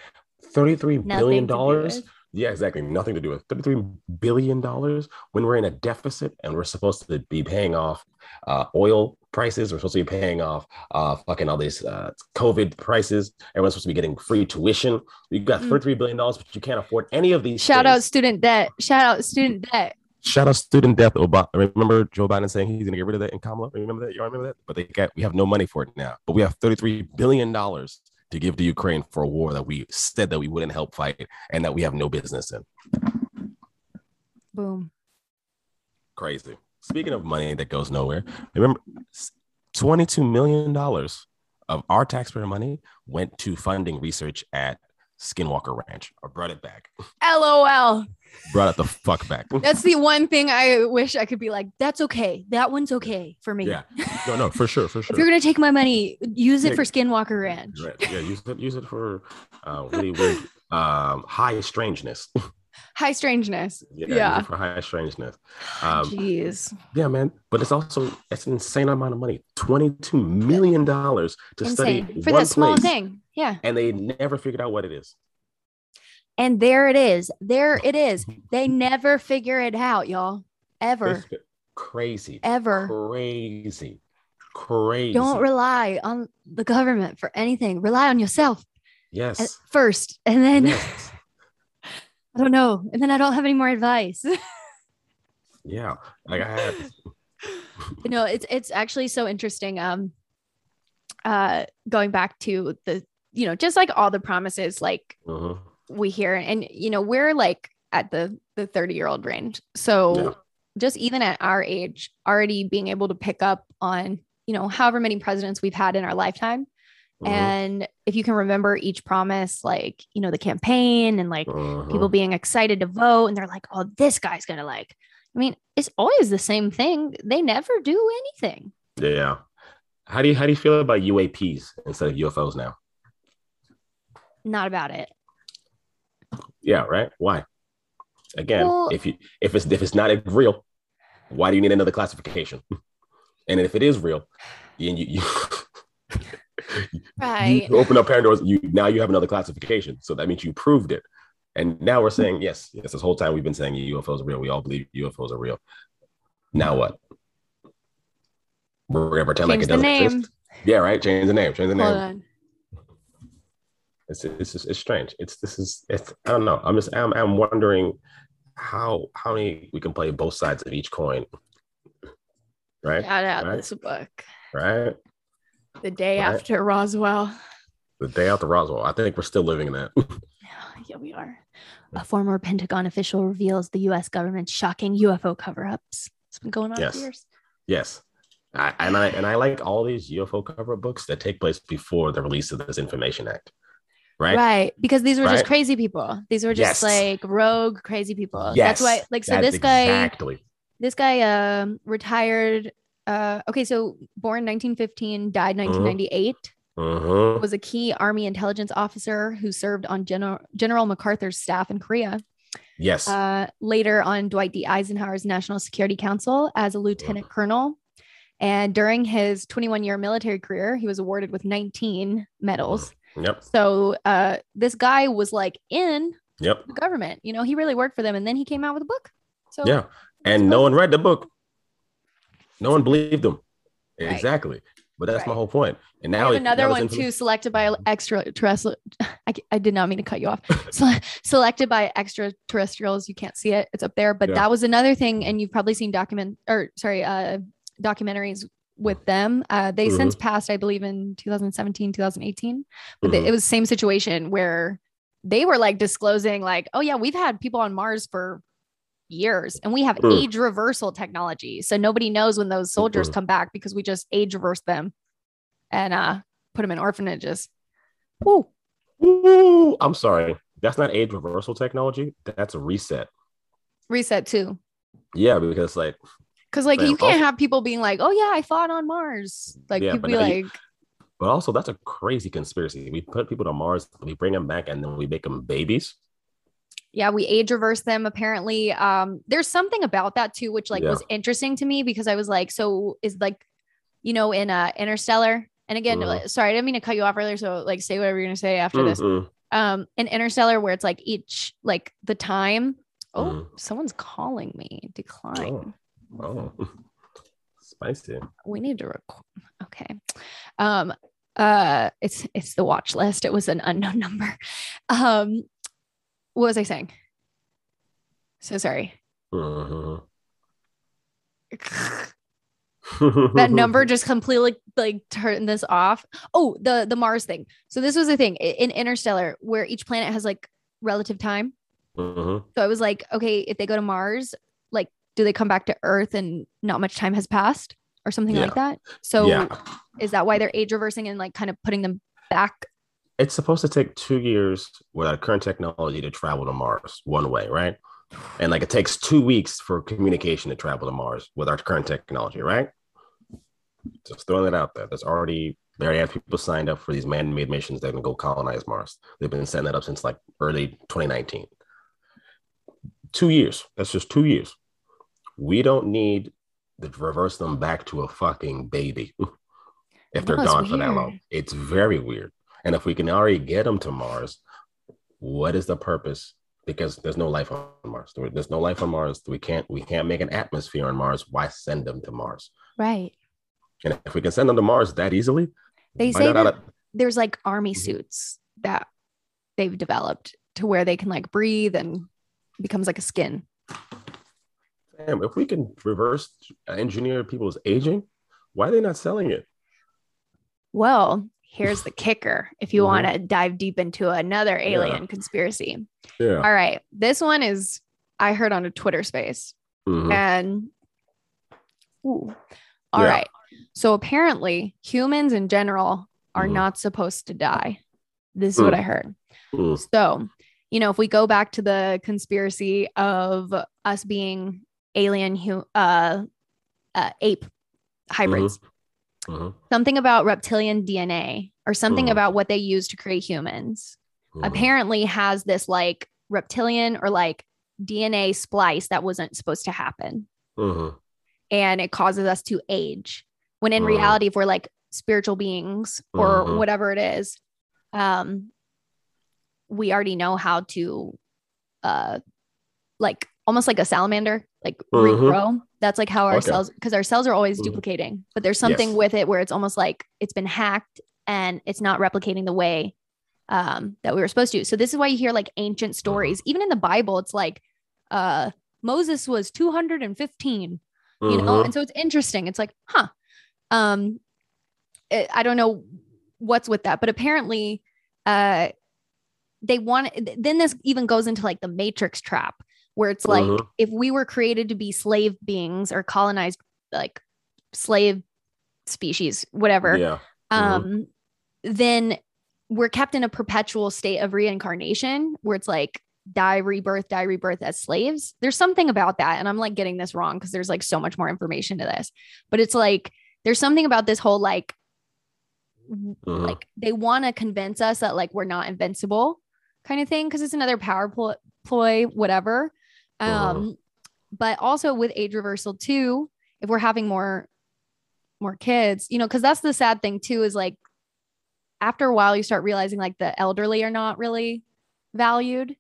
$33 nothing billion dollars. Yeah, exactly. Nothing to do with 33 billion dollars when we're in a deficit and we're supposed to be paying off uh, oil prices. We're supposed to be paying off uh, fucking all these uh, COVID prices. Everyone's supposed to be getting free tuition. You've got Mm. 33 billion dollars, but you can't afford any of these. shout out student debt shout out student debt Shout out student death. Obama. Remember Joe Biden saying he's going to get rid of that in Kamala? Remember that? You remember that? But they got we have no money for it now. But we have 33 billion dollars to give to Ukraine for a war that we said that we wouldn't help fight and that we have no business in. boom Crazy. Speaking of money that goes nowhere, remember $22 million of our taxpayer money went to funding research at Skinwalker Ranch. I brought it back. lol Brought it the fuck back. That's the one thing I wish I could be like, that's okay. That one's okay for me. Yeah. No, no, for sure, for sure. If you're gonna take my money, use it Yeah. for Skinwalker Ranch. Right. Yeah, use it, use it for uh, really weird, um, high strangeness. High strangeness. yeah, Yeah. For high strangeness. Um, Jeez. yeah, man. But it's also it's an insane amount of money. Twenty-two million dollars to Insane. study For one that small thing. Yeah. and they never figured out what it is. And there it is. There it is. They never figure it out, y'all. Ever. It's crazy, Ever. crazy, crazy. Don't rely on the government for anything. Rely on yourself yes, first. And then yes, I don't know. And then I don't have any more advice. yeah. Like I had, no it's it's actually so interesting um uh going back to the you know just like all the promises like Mhm. We hear and you know we're like at the the 30 year old range so Yeah. just even at our age already being able to pick up on you know however many presidents we've had in our lifetime Mhm. and if you can remember each promise like you know the campaign and like Mhm. people being excited to vote and they're like oh this guy's gonna like i mean it's always the same thing they never do anything Yeah. How do you how do you feel about UAPs instead of UFOs now? not about it Yeah, right. Why? Again, Well- if you if it's if it's not real, why do you need another classification? And if it is real, and you, you Right. You open up Pandora's. You now you have another classification, so that means you proved it. And now we're saying yes, yes. This whole time we've been saying UFOs are real. We all believe UFOs are real. Now what? We're gonna pretend Change like it doesn't exist. Yeah, right. Change the name. Change the Hold name. on. It's it's it's strange. It's this is it's I don't know. I'm just I'm I'm wondering how how many we can play both sides of each coin. Right. Shout out Right. this book. Right. The day Right. after Roswell. The day after Roswell. I think we're still living in that. Yeah, we are. A former Pentagon official reveals the US government's shocking UFO cover ups. It's been going on Yes. for years. Yes. I, and I and I like all these UFO cover books that take place before the release of this Information Act. Right. Right. Because these were just crazy people. These were just Yes. like rogue, crazy people. Yes. That's why, like, so That's this guy, exactly. this guy um retired. Uh, okay, so born 1915, died Uh-huh. 1998. Mhm. was a key army intelligence officer who served on General General MacArthur's staff in Korea. Yes. Uh, later on Dwight D. Eisenhower's National Security Council as a lieutenant colonel. And during his 21 year military career, he was awarded with 19 medals. Yep. So uh, this guy was like in Yep. the government. You know, he really worked for them. And then he came out with a book. So Yeah. And no one read the book. No one believed him. Right. Exactly. But that's my whole point. And now it- another one too, selected by extraterrestrial. I, I did not mean to cut you off. Sele- selected by extraterrestrials. You can't see it; it's up there. But Yeah. that was another thing, and you've probably seen document or sorry, uh, documentaries with them. Uh, they since Mm-hmm. passed, I believe, in 2017, 2018. But they- Mhm. it was the same situation where they were like disclosing, like, "Oh yeah, we've had people on Mars for." years and we have Mm. age reversal technology so nobody knows when those soldiers come back because we just age reverse them and uh put them in orphanages. Woo. Ooh, I'm sorry. That's not age reversal technology. That's a reset. Reset too. Yeah, because like Cause like But you can't also- have people being like, oh yeah, I fought on Mars. Like Yeah, you'd be now you- like, But also, that's a crazy conspiracy. We put people to Mars, we bring them back, and then we make them babies. yeah, we age reverse them. Apparently, um, there's something about that too, which like Yeah. was interesting to me because I was like, so is like, you know, in uh Interstellar. And again, Mhm. sorry, I didn't mean to cut you off earlier. So like say whatever you're gonna say after this. Mhm. Um, in Interstellar, where it's like each like the time. Oh, Mhm. someone's calling me. Decline. Oh, oh. spicy. we need to record. Okay. Um, uh, it's it's the watch list. It was an unknown number. Um, what was I saying? So sorry. Mhm. that number just completely like turned this off. Oh, the the Mars thing. So this was the thing in Interstellar where each planet has like relative time. Mhm. So I was like, okay, if they go to Mars, do they come back to Earth and not much time has passed or something Yeah. like that? So Yeah. is that why they're age reversing and like kind of putting them back? It's supposed to take two years with our current technology to travel to Mars one way, right? And like it takes two weeks for communication to travel to Mars with our current technology, right? Just throwing it out there. There's already they already have people signed up for these man-made missions that can go colonize Mars. They've been setting that up since like early 2019. Two years. That's just two years. We don't need to reverse them back to a fucking baby if they're gone for that long. It's very weird. And if we can already get them to Mars, what is the purpose? Because there's no life on Mars. There's no life on Mars. We can't we can't make an atmosphere on Mars. Why send them to Mars? Right. And if we can send them to Mars that easily, They say that of- there's like army Mhm. suits that they've developed to where they can like breathe and becomes like a skin. Damn, if we can reverse engineer people's aging, why are they not selling it? Well, here's the kicker if you Mhm. want to dive deep into another alien conspiracy. Yeah. All right. This one is, I heard on a Twitter space. Mhm. And, ooh. all Yeah. right. So apparently, humans in general are Mhm. not supposed to die. This is what Mm. I heard. Mm. So, you know, if we go back to the conspiracy of us being alien, hu- uh, uh, ape hybrids, Mhm. something about reptilian DNA or something Mhm. about what they use to create humans apparently has this like reptilian or like DNA splice that wasn't supposed to happen. And it causes us to age. When in reality, if we're like spiritual beings or whatever it is, um, we already know how to, uh, like almost like a salamander, like Mhm. regrow. That's like how our Okay. cells, because our cells are always Mhm. duplicating, but there's something Yes. with it where it's almost like it's been hacked and it's not replicating the way um, that we were supposed to. So this is why you hear like ancient Mm-hmm. stories, even in the Bible. It's like uh, Moses was 215 you know Mhm. and so it's interesting it's like huh um it- i don't know what's with that but apparently uh they want then this even goes into like the matrix trap where it's like Mhm. if we were created to be slave beings or colonized like slave species whatever yeah. um then we're kept in a perpetual state of reincarnation where it's like die rebirth die rebirth as slaves there's something about that and i'm like getting this wrong because there's like so much more information to this but it's like there's something about this whole like Mhm. like they want to convince us that like we're not invincible kind of thing because it's another power pl- ploy whatever um but also with age reversal too if we're having more more kids you know because that's the sad thing too is like after a while you start realizing like the elderly are not really valued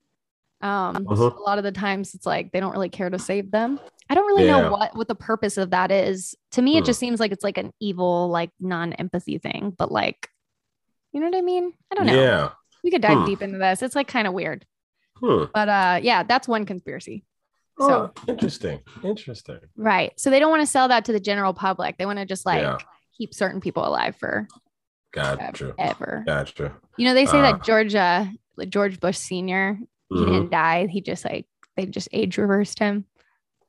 um so Mhm. a lot of the times it's like they don't really care to save them i don't really Yeah. know what what the purpose of that is to me it Hmm. just seems like it's like an evil like non-empathy thing but like you know what i mean i don't know Yeah. we could dive Hmm. deep into this it's like kind of weird Hmm. but uh yeah that's one conspiracy So- Oh, interesting. Interesting. right so they don't want to sell that to the general public they want to just like Yeah. keep certain people alive for Gotcha. ever Gotcha. you know they say Uh. that george like george bush senior he Mhm. didn't die he just like they just age reversed him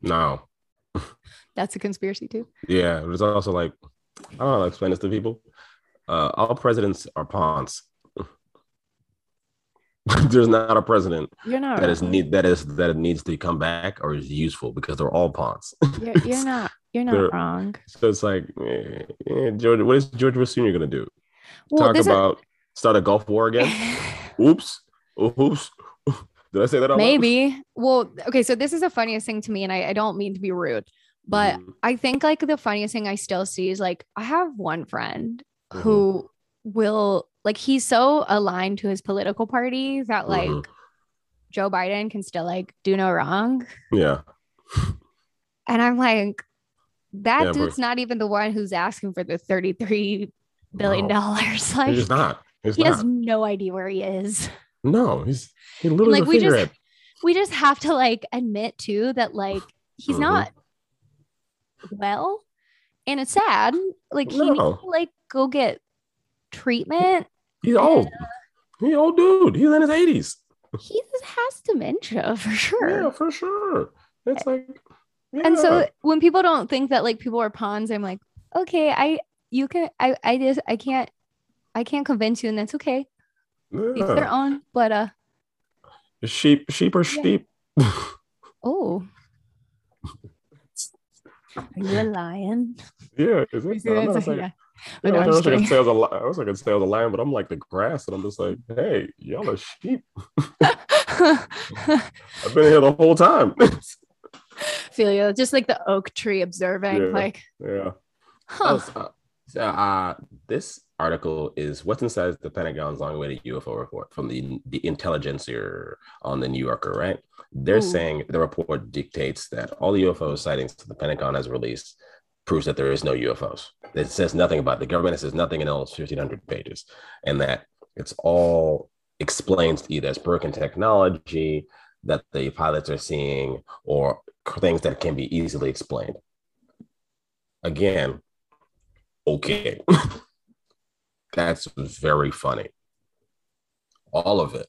No. that's a conspiracy too Yeah. It was also like, I don't know how to explain this to people. Uh, all presidents are pawns. There's not a president you're not that is need that is that needs to come back or is useful because they're all pawns. you're, you're not you're not wrong so it's like, eh, eh, George, what is George Bush Sr. gonna do? well Talk about start a Gulf War again? Oops. Oops. Did I say that? maybe well okay so this is the funniest thing to me and I, I don't mean to be rude but Mhm. I think like the funniest thing I still see is like I have one friend Mhm. who will like he's so aligned to his political party that like Mhm. Joe Biden can still like do no wrong. Yeah. And I'm like, that Yeah, dude's not even the one who's asking for the 33 billion No. dollars. Like He's not. He's he not. has no idea where he is. No, he's he literally like, we just- figurehead. We just have to like admit too that like he's Mhm. not well. And it's sad. Like he needs to like go get treatment. He's old. He old dude. He's in his eighties. He has dementia for sure. Yeah, for sure. It's like, And so when people don't think that like people are pawns, I'm like, okay, I you can I I just I can't I can't convince you, and that's okay. Each yeah. their own. But uh sheep, sheep are Yeah. sheep. oh. Are you a lion? yeah, is it? I'm not saying- yeah. Yeah, But no, I I'm was just like, kidding. say I was a li- I was like, say I was a lion, but I'm like the grass, and I'm just like, hey, y'all are sheep. I've been here the whole time. Feel you. Just like the oak tree observing, Yeah. like, yeah. huh. Oh, so, so, uh, this article is what's inside the Pentagon's long-awaited UFO report from the the Intelligencer on the New Yorker, right? They're Ooh. saying the report dictates that all the UFO sightings that the Pentagon has released proves that there is no UFOs. It says nothing about the government. It says nothing in all 1,500 pages, and that it's all explains either as broken technology that the pilots are seeing or things that can be easily explained. Again, okay. That's very funny. All of it,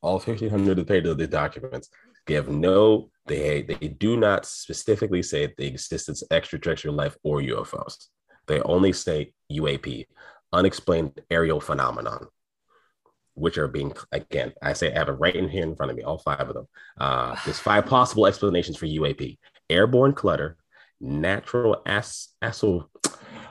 all 1,500 pages of the documents give no, they, they do not specifically say the existence of extraterrestrial life or UFOs. They only say UAP, unexplained aerial phenomenon, which are being, again, I say I have it right in here in front of me, all five of them. Uh, there's five possible explanations for UAP airborne clutter, natural as, aso,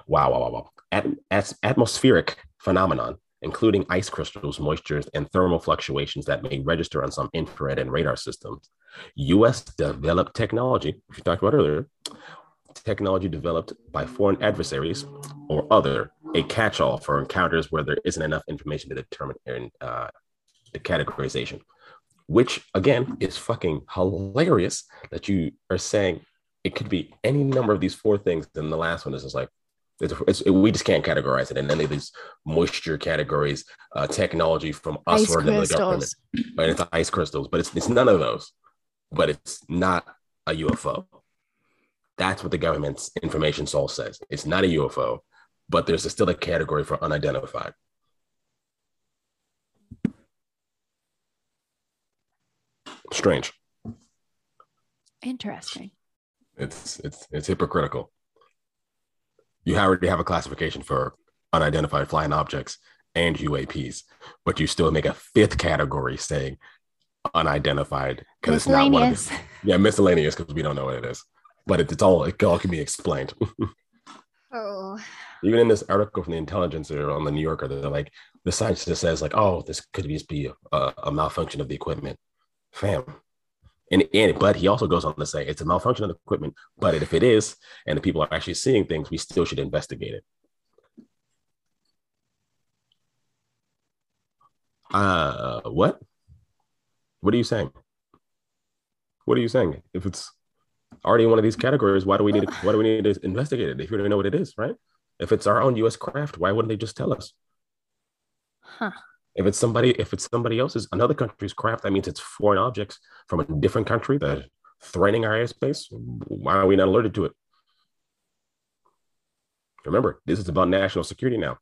wow, wow, wow, wow. At, as, atmospheric phenomenon, including ice crystals, moistures, and thermal fluctuations that may register on some infrared and radar systems. US developed technology, which we talked about earlier, technology developed by foreign adversaries or other a catch-all for encounters where there isn't enough information to determine uh, the categorization. Which again is fucking hilarious that you are saying it could be any number of these four things. Then the last one is just like it's, it's, it, we just can't categorize it in any of these moisture categories, uh, technology from us Ice or another crystals. government. But it's ice crystals, but it's, it's none of those. But it's not a UFO. That's what the government's information source says. It's not a UFO, but there's still a category for unidentified. Strange. Interesting. It's it's it's hypocritical. You already have a classification for unidentified flying objects and UAPs, but you still make a fifth category saying unidentified because it's not one of the, yeah miscellaneous because we don't know what it is. But it, it's all it all can be explained. Oh. Even in this article from the Intelligencer on the New Yorker, they're like the scientist says like, oh, this could just be a, a malfunction of the equipment, fam. And, and but he also goes on to say it's a malfunction of the equipment. But if it is, and the people are actually seeing things, we still should investigate it. Uh, what? What are you saying? What are you saying? If it's already in one of these categories, why do we need to, why do we need to investigate it if you don't know what it is, right? If it's our own U.S. craft, why wouldn't they just tell us? Huh. If it's somebody, if it's somebody else's, another country's craft, that means it's foreign objects from a different country that are threatening our airspace. Why are we not alerted to it? Remember, this is about national security now.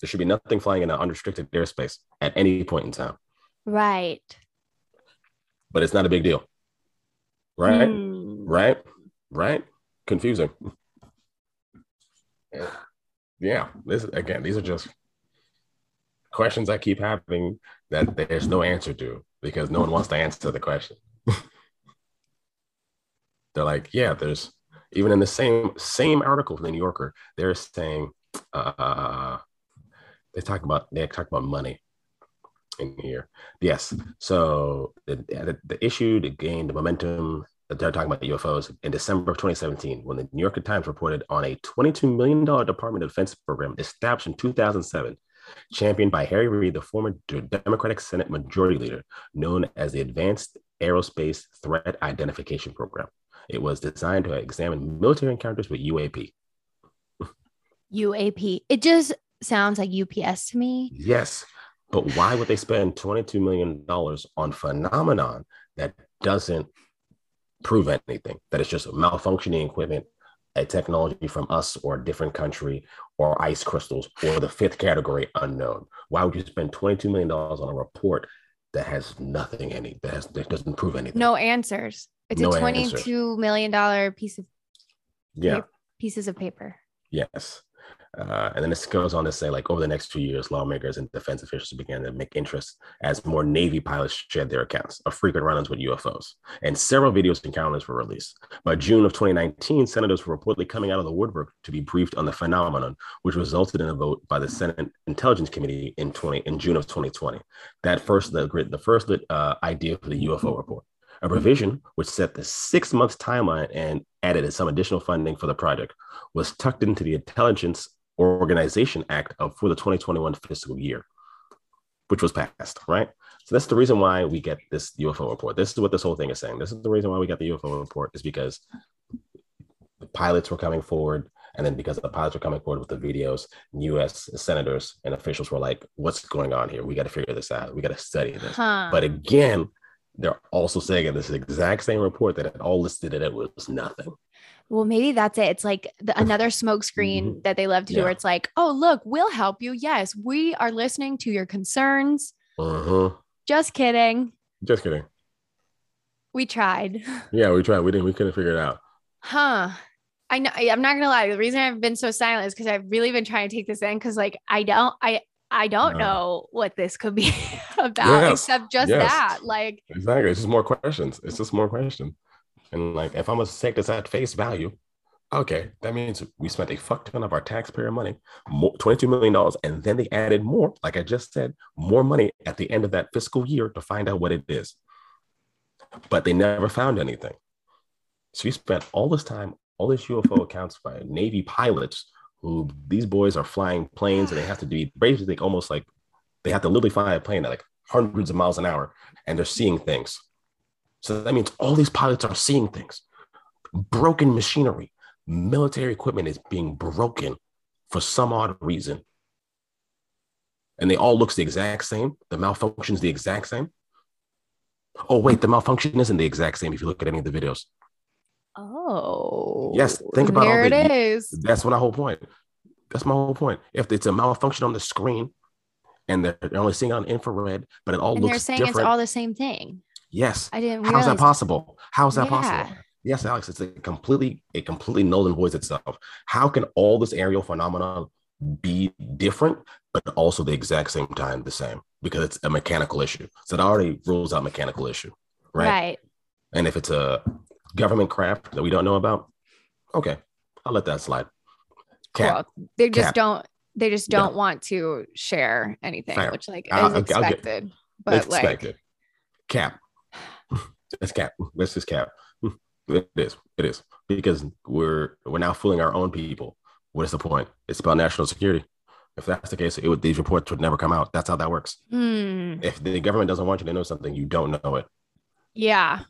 There should be nothing flying in an unrestricted airspace at any point in time, Right. but it's not a big deal. Right? Hmm. Right? Right? Confusing. Yeah. This again, these are just questions I keep having that there's no answer to because no one wants to answer the question. They're like, yeah, there's even in the same same article from the New Yorker, they're saying uh they talk about they talk about money in here. Yes. So the, the, the issue to gain the momentum they're talking about UFOs in December of 2017, when the New York Times reported on a $22 million Department of Defense program established in 2007, championed by Harry Reid, the former Democratic Senate Majority Leader, known as the Advanced Aerospace Threat Identification Program. It was designed to examine military encounters with UAP. UAP. It just sounds like UPS to me. Yes, but why would they spend $22 million on phenomenon that doesn't prove anything? That it's just malfunctioning equipment, a technology from us or a different country, or ice crystals, or the fifth category unknown. Why would you spend $22 million on a report that has nothing in it, that, has, that doesn't prove anything? No answers. It's No a answers. twenty-two million dollar piece of Yeah. pieces of paper. Yes. Uh, and then this goes on to say, like, over the next two years, lawmakers and defense officials began to make interest as more Navy pilots shared their accounts of frequent run ins with UFOs. And several videos and encounters were released. By June of 2019, senators were reportedly coming out of the woodwork to be briefed on the phenomenon, which resulted in a vote by the Senate Intelligence Committee in 20 in June of 2020. That first, the, the first uh, idea for the UFO report. A provision which set the six month timeline and added as some additional funding for the project was tucked into the Intelligence Authorization Act of for the 2021 fiscal year, which was passed, right? So that's the reason why we get this UFO report. This is what this whole thing is saying. This is the reason why we got the UFO report is because the pilots were coming forward, and then because the pilots were coming forward with the videos, U.S. senators and officials were like, "What's going on here? We got to figure this out. We got to study this." Huh. But again, they're also saying in this exact same report that it all listed that it was nothing. well, maybe that's it. It's like the, another smoke screen that they love to do where it's like, oh, look, we'll help you. Yes, we are listening to your concerns. Uh-huh. Just kidding. Just kidding. We tried. Yeah, we tried. We didn't. We couldn't figure it out. Huh. I know I'm not gonna lie. The reason I've been so silent is because I've really been trying to take this in because like I don't I I don't No. know what this could be about Yes. except just Yes. that. Like Exactly. It's just more questions. It's just more questions. And like, if I'm gonna take this at face value, okay, that means we spent a fuck ton of our taxpayer money, $22 million, and then they added more, like I just said, more money at the end of that fiscal year to find out what it is. But they never found anything. So you spent all this time, all these UFO accounts by Navy pilots who these boys are flying planes and they have to be basically almost like they have to literally fly a plane at like hundreds of miles an hour and they're seeing things. So that means all these pilots are seeing things. Broken machinery, military equipment is being broken for some odd reason. And they all looks the exact same. The malfunction's the exact same. Oh, wait, the malfunction isn't the exact same if you look at any of the videos. Oh. Yes, think about there all it the- is. That's my whole point. That's my whole point. If it's a malfunction on the screen and they're, only seeing it on infrared, but it all And they're saying different. it's all the same thing. yes. I didn't How's that possible? How's that Yeah. possible? Yes, Alex, it's a completely, it completely null and voids itself. How can all this aerial phenomena be different, but also the exact same time the same? Because it's a mechanical issue. So that already rules out mechanical issue, right? Right. And if it's a government craft that we don't know about, okay, I'll let that slide. Cap. They just Cap. don't they just don't want to share anything, Fair. which like I'll- is I'll- I'll get- expected. but It's like expected. Cap. That's cap. Let's just cap. It is. It is because we're we're now fooling our own people. What is the point? It's about national security. If that's the case, it would, these reports would never come out. That's how that works. hmm, If the government doesn't want you to know something, you don't know it. yeah.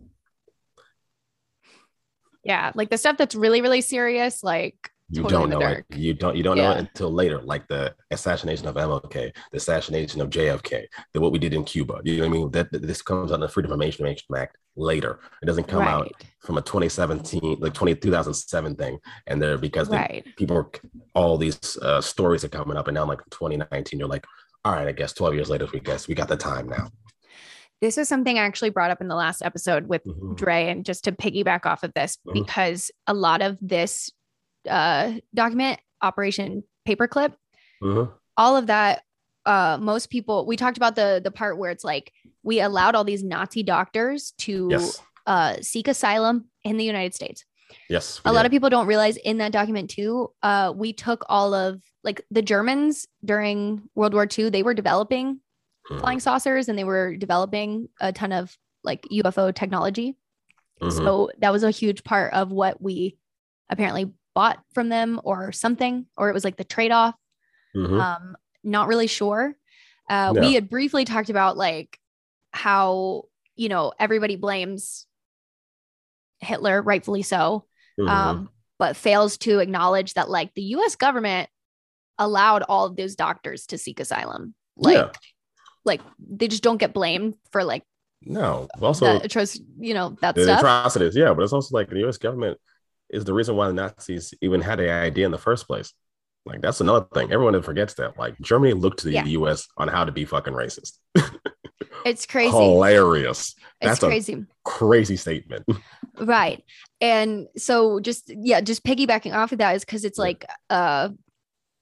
Yeah, like the stuff that's really, really serious, like You Totally don't know the it. You don't. You don't know it until later, like the assassination of MLK, the assassination of JFK, the what we did in Cuba. You know what I mean? That, that this comes out of the Freedom of Information Act later. It doesn't come out from a 2017 like 20 2007 thing and they're because they, people are all these uh, stories are coming up and now like 2019 you're like all right i guess 12 years later we guess we got the time now This is something I actually brought up in the last episode with Mhm. Dre, and just to piggyback off of this, Mhm. because a lot of this uh, document, Operation Paperclip, Mhm. all of that, uh, most people, we talked about the the part where it's like we allowed all these Nazi doctors to yes uh, seek asylum in the United States. yes A lot of people don't realize in that document too. Uh, we took all of like the Germans during World War II. They were developing Mm-hmm. flying saucers and they were developing a ton of like UFO technology. Mhm. So that was a huge part of what we apparently bought from them or something, or it was like the trade off. Mhm. Um, not really sure. Uh. We had briefly talked about like how, you know, everybody blames Hitler, rightfully so, Mhm. um, but fails to acknowledge that like the US government allowed all of those doctors to seek asylum. Like, yeah like they just don't get blamed for like no also the atroc- you know, that the stuff. atrocities yeah but it's also like the u.s government is the reason why the nazis even had the idea in the first place like that's another thing everyone forgets that like germany looked to the Yeah. us on how to be fucking racist It's crazy. hilarious it's that's a- crazy. crazy statement Right. And so just yeah, just piggybacking off of that is because it's like uh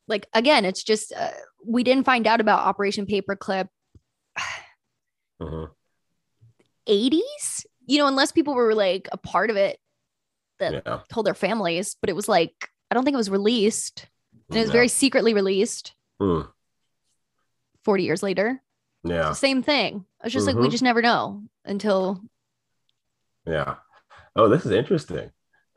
like again, it's just uh, we didn't find out about Operation Paperclip Mhm. 80s, you know, unless people were like a part of it that yeah told their families, but it was like I don't think it was released. And it was Yeah. very secretly released Mm. 40 years later. yeah same thing. It's just like we Mhm. just never know until Yeah. Oh, this is interesting.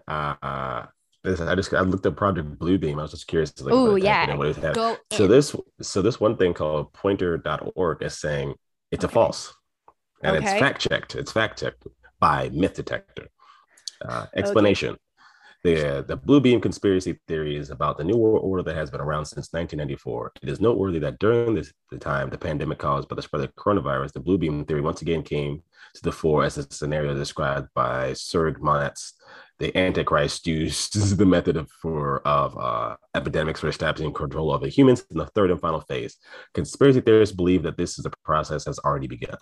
Uh, this I just I looked at Project Bluebeam. I was just curious. Like, Oh, yeah. what it had. go So in. this so this one thing called Poynter.org is saying it's a false. And Okay. it's fact checked. It's fact checked by Myth Detector. Uh, explanation. The, the Blue Beam conspiracy theory is about the New World Order that has been around since 1994. It is noteworthy that during this the time the pandemic caused by the spread of coronavirus, the Blue Beam theory once again came to the fore as a scenario described by Serge Monast. The Antichrist used the method of, for of uh, epidemics for establishing control over humans in the third and final phase. Conspiracy theorists believe that this is a process has already begun.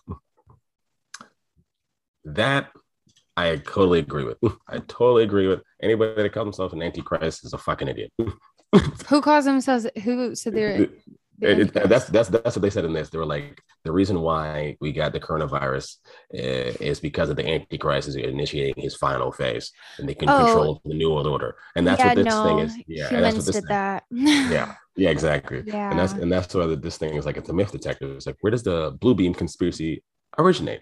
That I totally agree with. I totally agree with. Anybody that calls himself an antichrist is a fucking idiot. who calls themselves who so they're It- it- that's that's that's what they said in this. They were like, the reason why we got the coronavirus uh, is because of the antichrist is initiating his final phase, and they can Oh. control the new world order. And that's yeah, what this no, thing is. Yeah, and that's humans what this did thing- that. Yeah, yeah, exactly. yeah. And that's and that's why this thing is like it's a myth detector. It's like where does the blue beam conspiracy originate?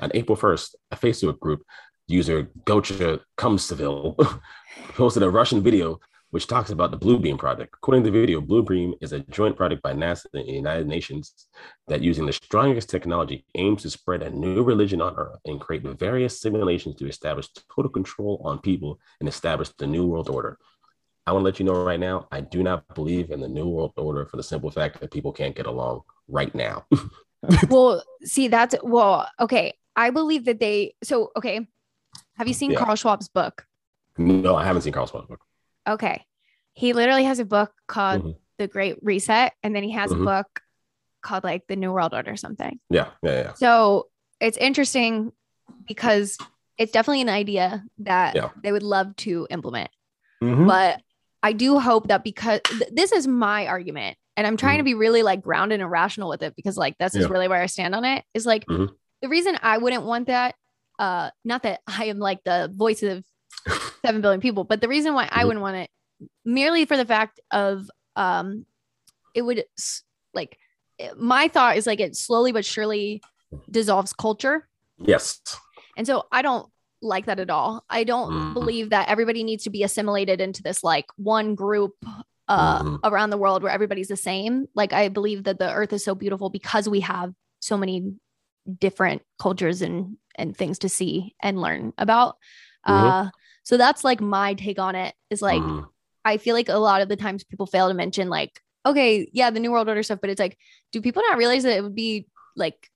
On April 1st, a Facebook group user Gocha Kumseville posted a Russian video which talks about the Bluebeam project. According to the video, Bluebeam is a joint project by NASA and the United Nations that using the strongest technology aims to spread a new religion on Earth and create various simulations to establish total control on people and establish the new world order. I want to let you know right now, I do not believe in the new world order for the simple fact that people can't get along right now. well, see, that's well, okay. I believe that they so okay. Have you seen Yeah. Carl Schwab's book? no, I haven't seen Carl Schwab's book. Okay. He literally has a book called Mhm. The Great Reset, and then he has Mhm. a book called like The New World Order or something. Yeah, yeah, yeah. So it's interesting because it's definitely an idea that Yeah. they would love to implement. Mhm. But I do hope that because th- this is my argument, and I'm trying to be really like grounded and rational with it because like that's Mm-hmm. Yeah. really where I stand on it. Is like Mhm. the reason I wouldn't want that. Uh, not that I am like the voice of seven billion people, but the reason why I wouldn't want it merely for the fact of um, it would like my thought is like it slowly but surely dissolves culture. Yes. And so I don't like that at all. I don't Mhm. believe that everybody needs to be assimilated into this like one group uh Mhm. around the world where everybody's the same. Like I believe that the earth is so beautiful because we have so many different cultures and and things to see and learn about. Mhm. Uh so that's like my take on it is like Mhm. I feel like a lot of the times people fail to mention like, okay, yeah, the New World Order stuff, but it's like, do people not realize that it would be like,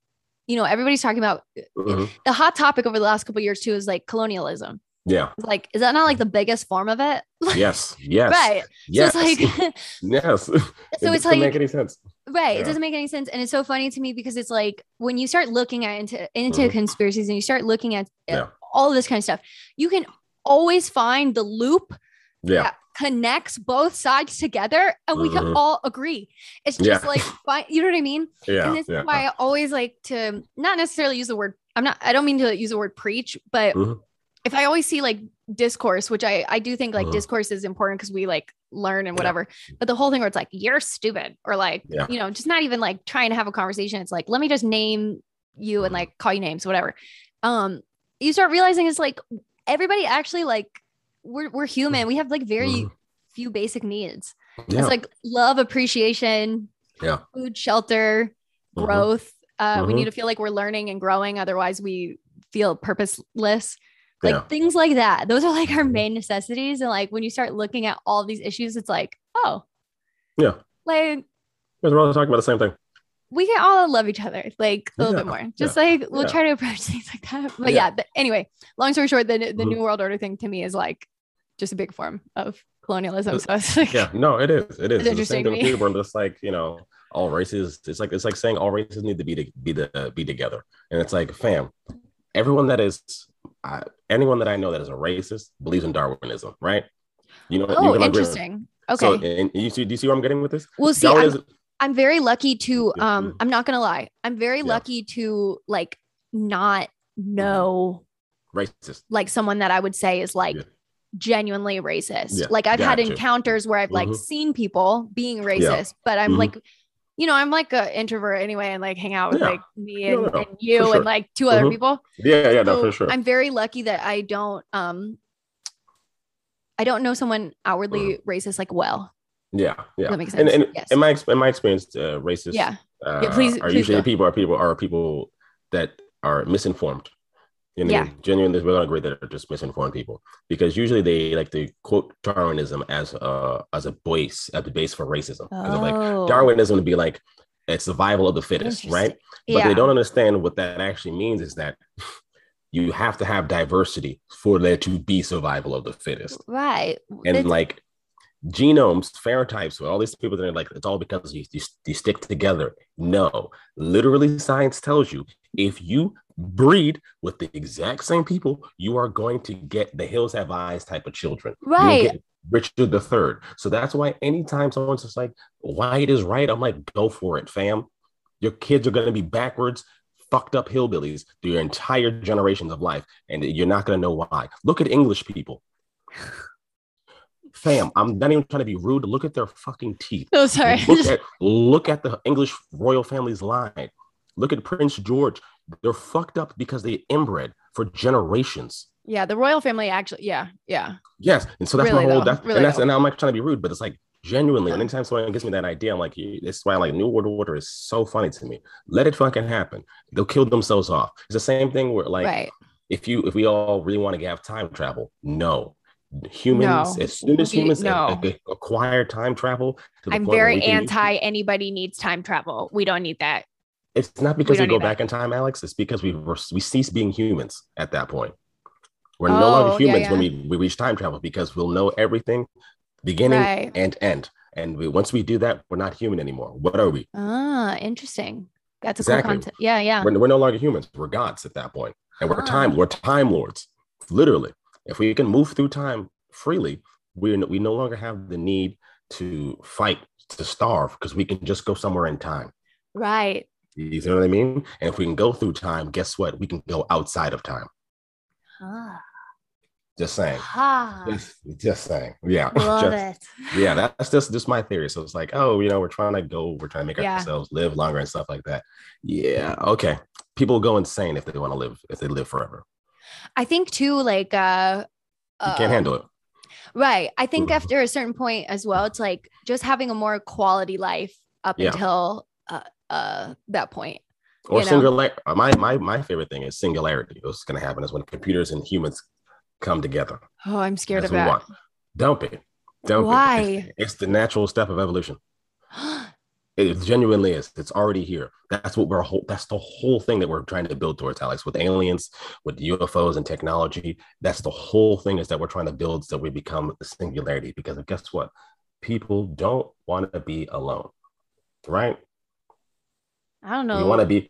you know, everybody's talking about Mhm. the hot topic over the last couple of years too is like colonialism. Yeah. Like, is that not like the biggest form of it? Yes. Yes. right. Yes. So it's like, yes. so it it's doesn't like, make any sense. right. yeah. It doesn't make any sense. And it's so funny to me because it's like when you start looking at into, into Mhm. conspiracies and you start looking at Yeah. all this kind of stuff, you can always find the loop Yeah. that connects both sides together and we can Mhm. all agree. It's just Yeah. like, you know what I mean? Yeah. and this yeah. is why I always like to not necessarily use the word. I'm not. I don't mean to use the word preach, but Mhm. if I always see like discourse, which I I do think like Mhm. discourse is important because we like learn and Yeah. whatever. But the whole thing where it's like you're stupid or like Yeah. you know just not even like trying to have a conversation. It's like let me just name you and Mhm. like call you names, whatever. Um, you start realizing it's like everybody actually like we're we're human. We have like very Mhm. few basic needs. Yeah. It's like love, appreciation, Yeah. food, shelter, Mhm. growth. Uh, We Mhm. need to feel like we're learning and growing. Otherwise, we feel purposeless. Like Yeah. things like that. Those are like our Mhm. main necessities. And like when you start looking at all these issues, it's like, oh, Yeah. like we're all talking about the same thing. We can all love each other like a little bit more. Just like we'll yeah. try to approach things like that. But Yeah. yeah, but anyway, long story short, the, the Mhm. New World Order thing to me is like just a big form of colonialism. So it's like, Yeah. No, it is. It is. It's It's the same interesting to thing me. with. We're just like, you know, all races. It's like it's like saying all races need to be to, be the be together. And it's like, fam, everyone that is I, anyone that I know that is a racist believes in Darwinism, right? You know, you oh, can agree interesting. Okay. So, and you see, do you see where I'm getting with this? We'll see. Darwinism, I'm very lucky to um I'm not gonna lie. I'm very Yeah. lucky to like not know racist. like someone that I would say is like Yeah. genuinely racist. Yeah, Like I've had encounters where I've like Mhm. seen people being racist, but I'm Mhm. like you know, I'm like an introvert anyway, and like hang out with like me and, no, and you sure. and like two other Mhm. people. Yeah, yeah, no, for sure. I'm very lucky that I don't um I don't know someone outwardly racist like well. Yeah, yeah. that makes And, sense. and Yes. in my in my experience, uh, racist Yeah. uh, Yeah, please- are please usually go. people are people are people that are misinformed. You know, Yeah. genuinely, we're gonna agree that they're just misinformed people because usually they like to quote Darwinism as a as a base at the base for racism. of, like Oh, Darwinism would be like it's survival of the fittest, right? But yeah. they don't understand what that actually means is that you have to have diversity for there to be survival of the fittest. right. And It's- like genomes, phenotypes, all these people that are like, it's all because you, you, you stick together. No, literally, science tells you if you breed with the exact same people, you are going to get the hills have eyes type of children. Right. get Richard the Third. So that's why anytime someone's just like, white is right, I'm like, go for it, fam. Your kids are going to be backwards, fucked up hillbillies through your entire generations of life, and you're not going to know why. Look at English people. Fam, I'm not even trying to be rude. Look at their fucking teeth. Oh, sorry. Look at look at the English royal family's line. Look at Prince George. They're fucked up because they inbred for generations. Yeah, the royal family actually. Yeah, yeah. Yes, and so that's Really my whole. though, That's, really and that's though. and I'm like trying to be rude, but it's like genuinely. Anytime someone gives me that idea, I'm like, this is why like New World Order is so funny to me. Let it fucking happen. They'll kill themselves off. It's the same thing where like right. if you if we all really want to have time travel, no. Humans, No. as soon as humans no. acquire time travel, I'm very we anti anybody needs time travel. We don't need that. It's not because we, don't go need that. back in time, Alex. It's because we were, we cease being humans at that point. We're no Oh, longer yeah, humans when we, we reach time travel because we'll know everything, beginning Right. and end. And we, once we do that, we're not human anymore. What are we? Ah, interesting. That's a Exactly. cool concept. Yeah, yeah. We're, we're no longer humans. We're gods at that point, and we're Ah. time. We're time lords, literally. If we can move through time freely, we we no longer have the need to fight to starve because we can just go somewhere in time. Right. You know what I mean? And if we can go through time, guess what? We can go outside of time. Ah, Just saying. Just, just saying. Yeah. Love Just- it. yeah, that's just just my theory. So it's like, oh, you know, we're trying to go, we're trying to make Yeah. ourselves live longer and stuff like that. Yeah, okay. People go insane if they want to live, if they live forever. I think too, like uh You can't um, handle it. Right. I think Mhm. after a certain point as well, it's like just having a more quality life up Yeah. until uh, uh that point. Or singular. My my my favorite thing is singularity. What's going to happen is when computers and humans come together. Oh, I'm scared That's of that. be. Don't be. Why? It's, it's the natural step of evolution. It genuinely is. It's already here. That's what we're whole. That's the whole thing that we're trying to build towards, Alex. With aliens, with UFOs and technology, that's the whole thing is that we're trying to build so we become the singularity. Because guess what? People don't want to be alone, right? I don't We know. want to be.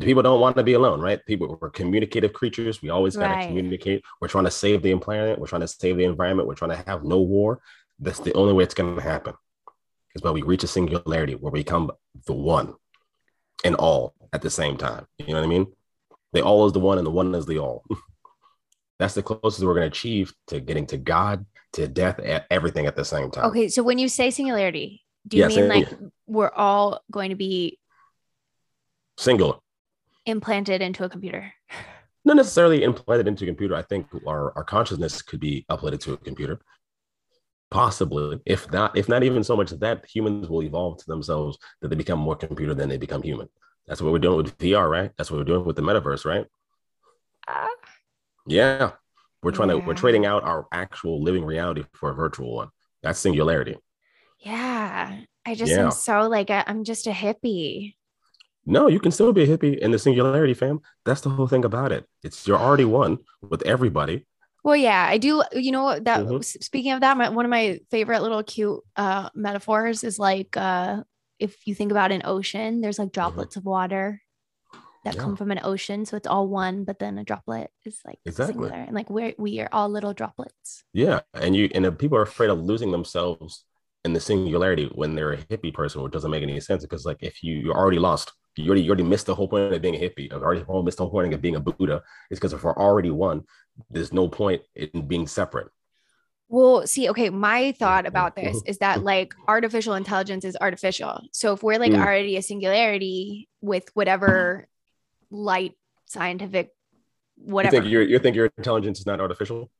People don't want to be alone, right? People we're communicative creatures. We always got to Right. communicate. We're trying to save the planet. We're trying to save the environment. We're trying to have no war. That's the only way it's going to happen. Is when we reach a singularity where we become the one and all at the same time. You know what I mean? The all is the one and the one is the all. That's the closest we're going to achieve to getting to God, to death, e- everything at the same time. Okay, so when you say singularity, do you Yes, mean like we're all going to be Singular. implanted into a computer? not necessarily implanted into a computer. I think our, our consciousness could be uploaded to a computer. Possibly, if not, if not even so much that humans will evolve to themselves that they become more computer than they become human. That's what we're doing with VR, right? That's what we're doing with the metaverse, right? Ah, Yeah. We're trying to we're trading out our actual living reality for a virtual one. That's singularity. yeah. I just Yeah. am so like I- I'm just a hippie. No, you can still be a hippie in the singularity, fam. That's the whole thing about it. It's you're already one with everybody. Well, yeah, I do. You know what? That Mhm. speaking of that, my, one of my favorite little cute uh, metaphors is like uh, if you think about an ocean, there's like droplets of water that Mm-hmm. Yeah. come from an ocean, so it's all one, but then a droplet is like Exactly. singular, and like we're we are all little droplets. Yeah, and you and people are afraid of losing themselves in the singularity when they're a hippie person, which doesn't make any sense because like if you you're already lost, you already you already missed the whole point of being a hippie, or already missed the whole point of being a Buddha. Is because if we're already one, there's no point in being separate. Well, see, okay, my thought about this is that like artificial intelligence is artificial. So if we're like Mm. already a singularity with whatever light scientific You whatever think your you think your intelligence is not artificial?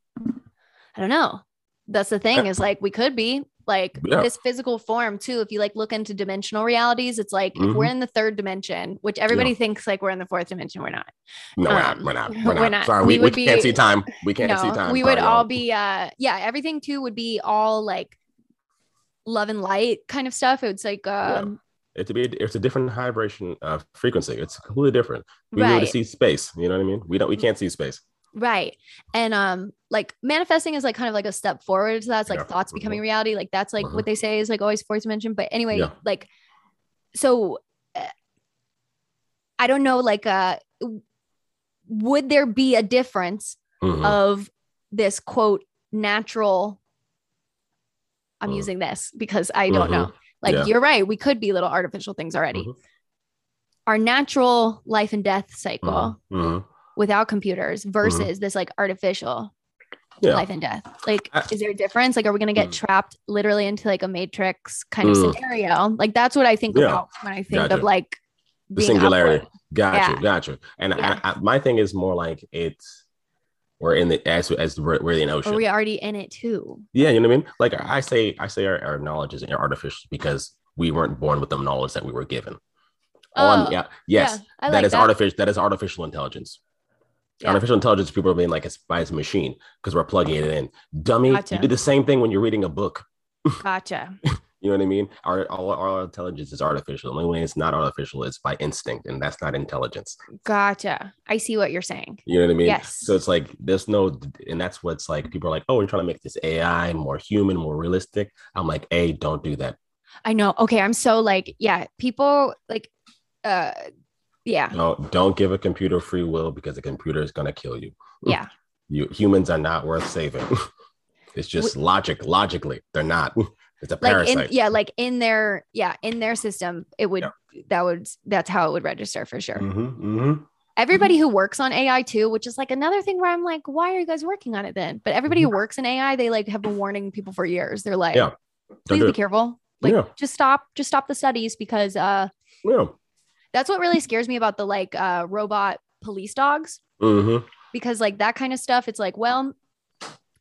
I don't know. That's the thing is like we could be like Yeah. this physical form too. If you like look into dimensional realities, it's like if we're Mhm. in the third dimension, which everybody thinks like we're in the fourth dimension, we're not. No, we're not. Um, We're not. we're We're not. Sorry, We we, we, can't be- see time. We can't see time. we would all be uh yeah, everything too would be all like love and light kind of stuff. It's like um It's a be it's a different vibration uh, frequency. It's completely different. We be able to see space. You know what I mean? We don't. We can't see space. Right. And um like manifesting is like kind of like a step forward to that. It's like Yeah. thoughts becoming reality. Like that's like Mhm. what they say is like always fourth dimension. But anyway, Yeah. like so uh, I don't know like uh would there be a difference Mhm. of this quote natural I'm Mm. using this because I don't Mhm. know. Like Yeah. you're right, we could be little artificial things already. Mhm. Our natural life and death cycle. Without computers versus this like artificial Yeah. life and death. Like, I- is there a difference? Like, are we going to get Mm. trapped literally into like a matrix kind of Mm. scenario? Like, that's what I think Yeah. about when I think Gotcha. of like the singularity. upward. Got Yeah. you, got you. And. I, I, my thing is more like it's We're in the as as we're, we're in the ocean. Are we already in it too? Yeah, you know what I mean. Like I say, I say our, our knowledge is artificial because we weren't born with the knowledge that we were given. Oh, yeah, yes, that like is that. artificial. That is artificial intelligence. Yeah. Artificial intelligence. People are being like it's by its machine because we're plugging it in. Dummy, Gotcha. you did the same thing when you're reading a book. Gotcha. You know what I mean? Our all our intelligence is artificial. The only way it's not artificial is by instinct, and that's not intelligence. Gotcha. I see what you're saying. You know what I mean? Yes. So it's like there's no, and that's what's like. People are like, "Oh, we're trying to make this AI more human, more realistic." I'm like, "A, don't do that. I know. Okay, I'm so like, yeah, people like, uh, yeah, No, don't give a computer free will because the computer is gonna kill you. yeah. You humans are not worth saving. it's just logic. Logically, they're not. It's a Like parasite. in yeah, like in their yeah, in their system, it would Yeah. that would that's how it would register for sure. Mhm, mhm. Everybody who works on AI too, which is like another thing where I'm like, why are you guys working on it then? But everybody who works in AI, they like have been warning people for years. They're like, Mm-hmm. Yeah. Please be careful. Like, Yeah. just stop, just stop the studies because uh Yeah. That's what really scares me about the like uh robot police dogs. Mhm. because like that kind of stuff it's like well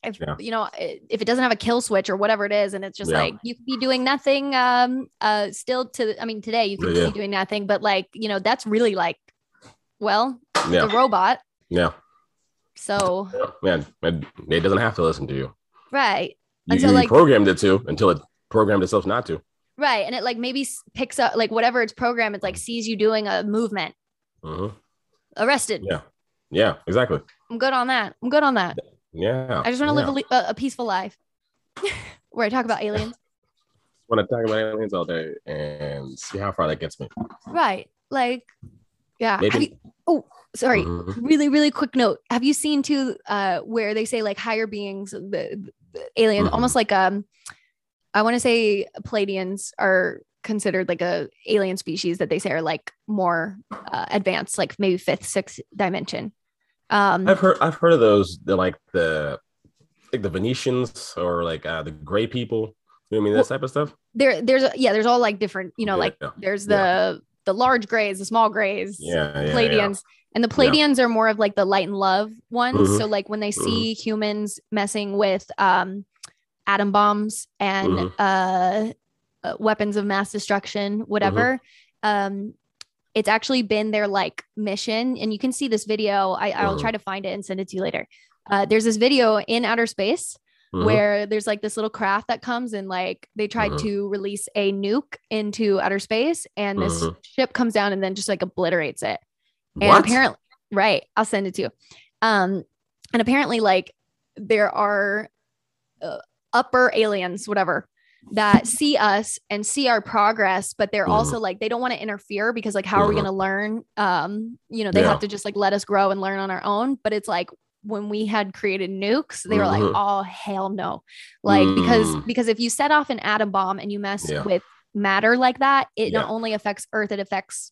if Yeah. you know if it doesn't have a kill switch or whatever it is and it's just Yeah. like you could be doing nothing um uh still to i mean today you could Yeah. be doing nothing but like you know that's really like well Yeah. the robot Yeah. so Yeah. Man, man, it doesn't have to listen to you. right You, Until, you like- programmed it to until it programmed itself not to. Right and it like maybe picks up like whatever its program it's like sees you doing a movement Mhm. arrested Yeah. Yeah. Exactly. i'm good on that i'm good on that Yeah. i just want to yeah. live a, a, peaceful life where i talk about aliens want to talk about aliens all day and see how far that gets me. right like yeah you- oh sorry Mhm. really really quick note have you seen too uh where they say like higher beings the, the aliens Mhm. almost like um i want to say Pleiadians are considered like a alien species that they say are like more uh, advanced like maybe fifth sixth dimension um I've heard I've heard of those. They're like the like the Venetians or like uh, the gray people. You know what I mean? That Well, type of stuff. there there's a, yeah there's all like different you know Yeah, like yeah, there's the yeah. the large grays the small grays Yeah. Pleiadians. And the Pleiadians are more of like the light and love ones. Mhm. So like when they see humans messing with um atom bombs and Mhm. uh, weapons of mass destruction, whatever, Mm-hmm. um it's actually been their like mission. And you can see this video. I, I'll Mhm. try to find it and send it to you later. Uh, there's this video in outer space where there's like this little craft that comes and like they tried to release a nuke into outer space and this ship comes down and then just like obliterates it and What? apparently right i'll send it to you um and apparently like there are uh, upper aliens whatever that see us and see our progress but they're Mhm. also like they don't want to interfere because like how are we Mhm. going to learn um you know they Yeah. have to just like let us grow and learn on our own but it's like when we had created nukes they were like Mhm. oh hell no like because Mm. because if you set off an atom bomb and you mess Yeah. with matter like that it not only affects earth it affects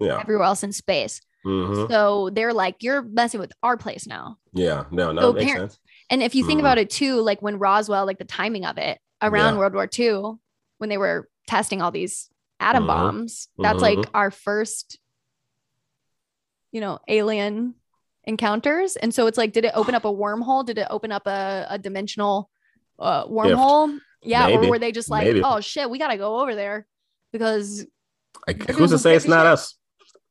Yeah. everywhere else in space Mhm. so they're like, you're messing with our place now. Yeah. No. No. So it makes parent- sense. And if you think Mhm. about it too, like when Roswell, like the timing of it around Yeah. World War II, when they were testing all these atom Mhm. bombs, that's like Mhm. our first, you know, alien encounters. And so it's like, did it open up a wormhole? Did it open up a, a dimensional uh, wormhole? Yeah. Maybe. Or were they just like, Maybe. oh shit, we got to go over there because, Like, who's to say it's not shit. us?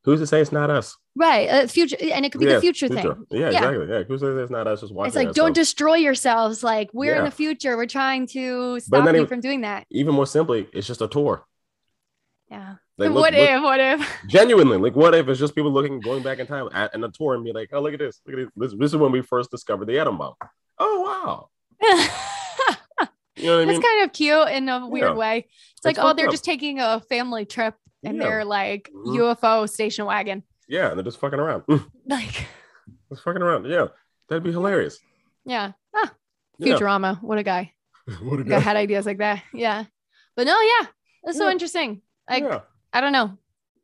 Who's to say it's not us? right. Uh, future. And it could be Yeah, the future, thing. Yeah, Yeah. exactly. Yeah, who's to say it's not us? Just watching. It's like, don't destroy yourselves. Like, we're in the future. We're trying to stop you even- from doing that. Even more simply, it's just a tour. Yeah. Like, look- what look- if? What if? genuinely like what if it's just people looking going back in time at, in a tour and be like oh look at this look at this this, this is when we first discovered the atom bomb oh wow you know what i mean kind of cute in a weird Yeah. way. It's like, oh, they're up. just taking a family trip and Yeah. they're like Mhm. UFO station wagon. yeah they're just fucking around Like, just fucking around yeah that'd be hilarious yeah. Ah, Yeah. Futurama. What a guy. what a Guy had ideas like that. Yeah. But no, yeah. That's so interesting. Like, yeah. I don't know.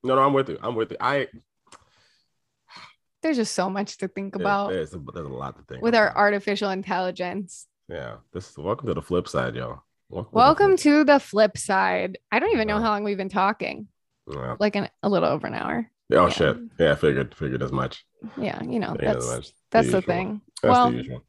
no no i'm with you i'm with you i There's just so much to think yeah, about there's, a, there's a lot to think with our artificial intelligence. yeah this is welcome to the flip side y'all welcome, Welcome to the flip side. I don't even know how long we've been talking. Yeah. Like an, a little over an hour. Oh Yeah. shit. Yeah, figured figured as much. Yeah, you know, Figured that's that's the usual. thing. That's well, the usual.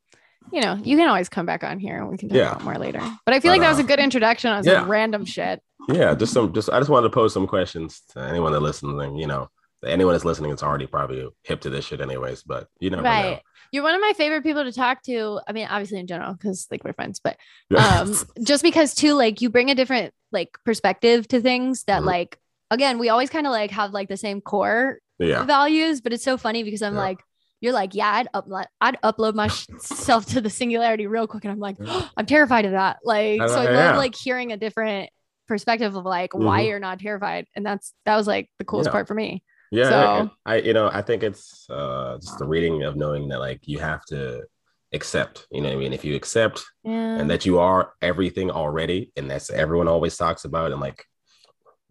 you know, you can always come back on here and we can talk Yeah. about more later. But I feel But, like that was a good introduction on some random shit. Yeah, just some just I just wanted to pose some questions to anyone that listens and you know, anyone that's listening it's already probably hip to this shit anyways, but you know Right. You're one of my favorite people to talk to. I mean, obviously in general, because like we're friends, but um just because too, like you bring a different like perspective to things that Mhm. like again, we always kind of like have like the same core yeah. values, but it's so funny because I'm Yeah. like, you're like, yeah, I'd upload, I'd upload myself to the singularity real quick, and I'm like, Yeah. I'm terrified of that. Like, so I know, love like hearing a different perspective of like why Mhm. you're not terrified, and that's that was like the coolest part for me. Yeah, So- I, I you know I think it's uh just the reading of knowing that like you have to accept. You know what I mean? If you accept Yeah, and that you are everything already, and that's everyone always talks about and like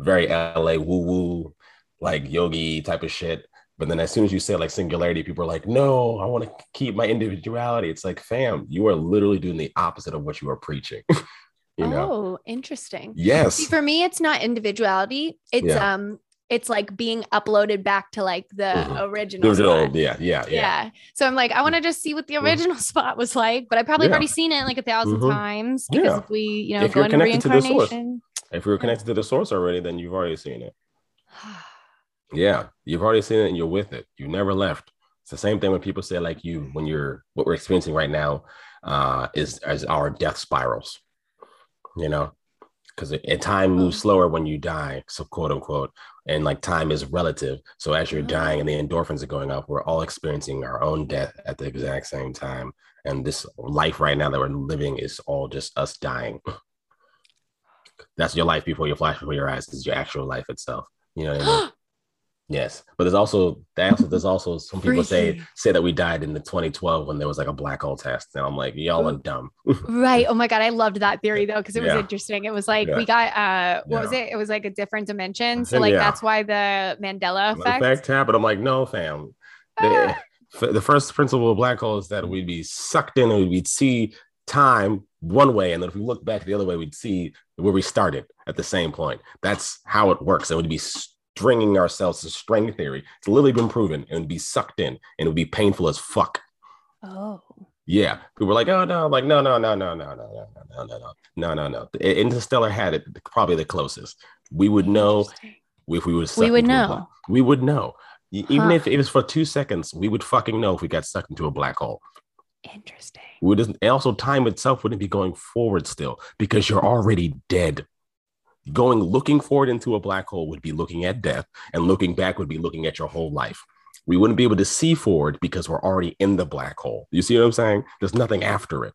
very LA woo woo like yogi type of shit. But then as soon as you say like singularity, people are like, no, I want to keep my individuality. It's like, fam, you are literally doing the opposite of what you are preaching. you know? oh, interesting. Yes. See, for me, it's not individuality. It's Yeah. um, it's like being uploaded back to like the Mhm. original. Original, yeah, yeah, yeah. yeah. So I'm like, I want to just see what the Mhm. original spot was like, but I probably Yeah. already seen it like a 1000 Mhm. times because we, you know, If go into reincarnation. If we were connected to the source already, then you've already seen it. Yeah, you've already seen it and you're with it. You never left. It's the same thing when people say like you when you're what we're experiencing right now uh is as our death spirals. You know, because time moves slower when you die, so quote unquote, and like time is relative. So as you're dying and the endorphins are going up, we're all experiencing our own death at the exact same time. And this life right now that we're living is all just us dying. That's your life before you flash before your eyes. Is your actual life itself. You know what I mean? Yes, but there's also there's also some people say Freaky. say that we died in the 2012 when there was like a black hole test, and I'm like, y'all are dumb. Right. Oh my god, I loved that theory though because it was Yeah. interesting. It was like Yeah. we got uh what was it? It was like a different dimension. So like Yeah. that's why the Mandela In effect. happened. I'm like, no, fam. The, the first principle of black hole is that we'd be sucked in and we'd see time one way, and then if we look back the other way, we'd see where we started at the same point. That's how it works. And we'd be stringing ourselves to string theory. It's literally been proven, and would be sucked in, and it would be painful as fuck. oh. Yeah, people were like, "Oh no!" I'm like, no, no, no, no, no, no, no, no, no, no, no, no, no. Interstellar had it probably the closest. We would know if we were. We would know. We would know. E- Even Huh. if it was for two seconds, we would fucking know if we got sucked into a black hole. Interesting. Would and also time itself wouldn't be going forward still because you're already dead. Going looking forward into a black hole would be looking at death, and looking back would be looking at your whole life. We wouldn't be able to see forward because we're already in the black hole. You see what I'm saying? There's nothing after it.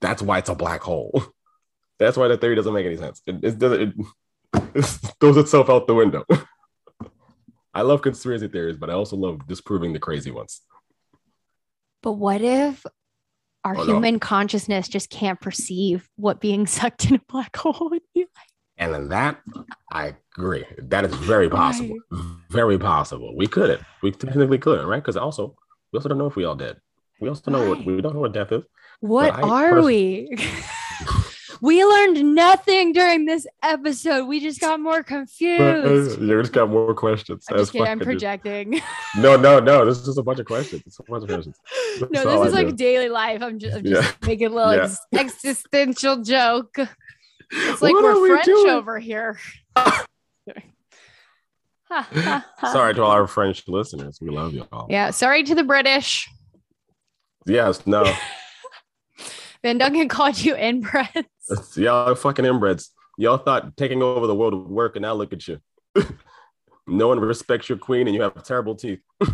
That's why it's a black hole. That's why the theory doesn't make any sense. It, it doesn't. It, it throws itself out the window. I love conspiracy theories, but I also love disproving the crazy ones. But what if our no. human consciousness just can't perceive what being sucked in a black hole would be like? And in that, I agree. That is very possible. Very possible. We couldn't. We technically couldn't, right? Because also, we also don't know if we all dead. We also know what we don't know what death is. What I are pers- we? we learned nothing during this episode. We just got more confused. You just got more questions. I'm just kidding. I'm projecting. No, no, no. This is just a bunch of questions. It's a bunch of questions. no, That's all this is I like do. daily life. I'm just, I'm Yeah. making a little Yeah. ex- existential joke. It's like What we're we French doing? over here. Sorry to all our French listeners. We love you all. Yeah. Sorry to the British. Yes, no. Vanduncan called you inbred. Y'all fucking inbreds. Y'all thought taking over the world would work, and now look at you. no one respects your queen, and you have terrible teeth.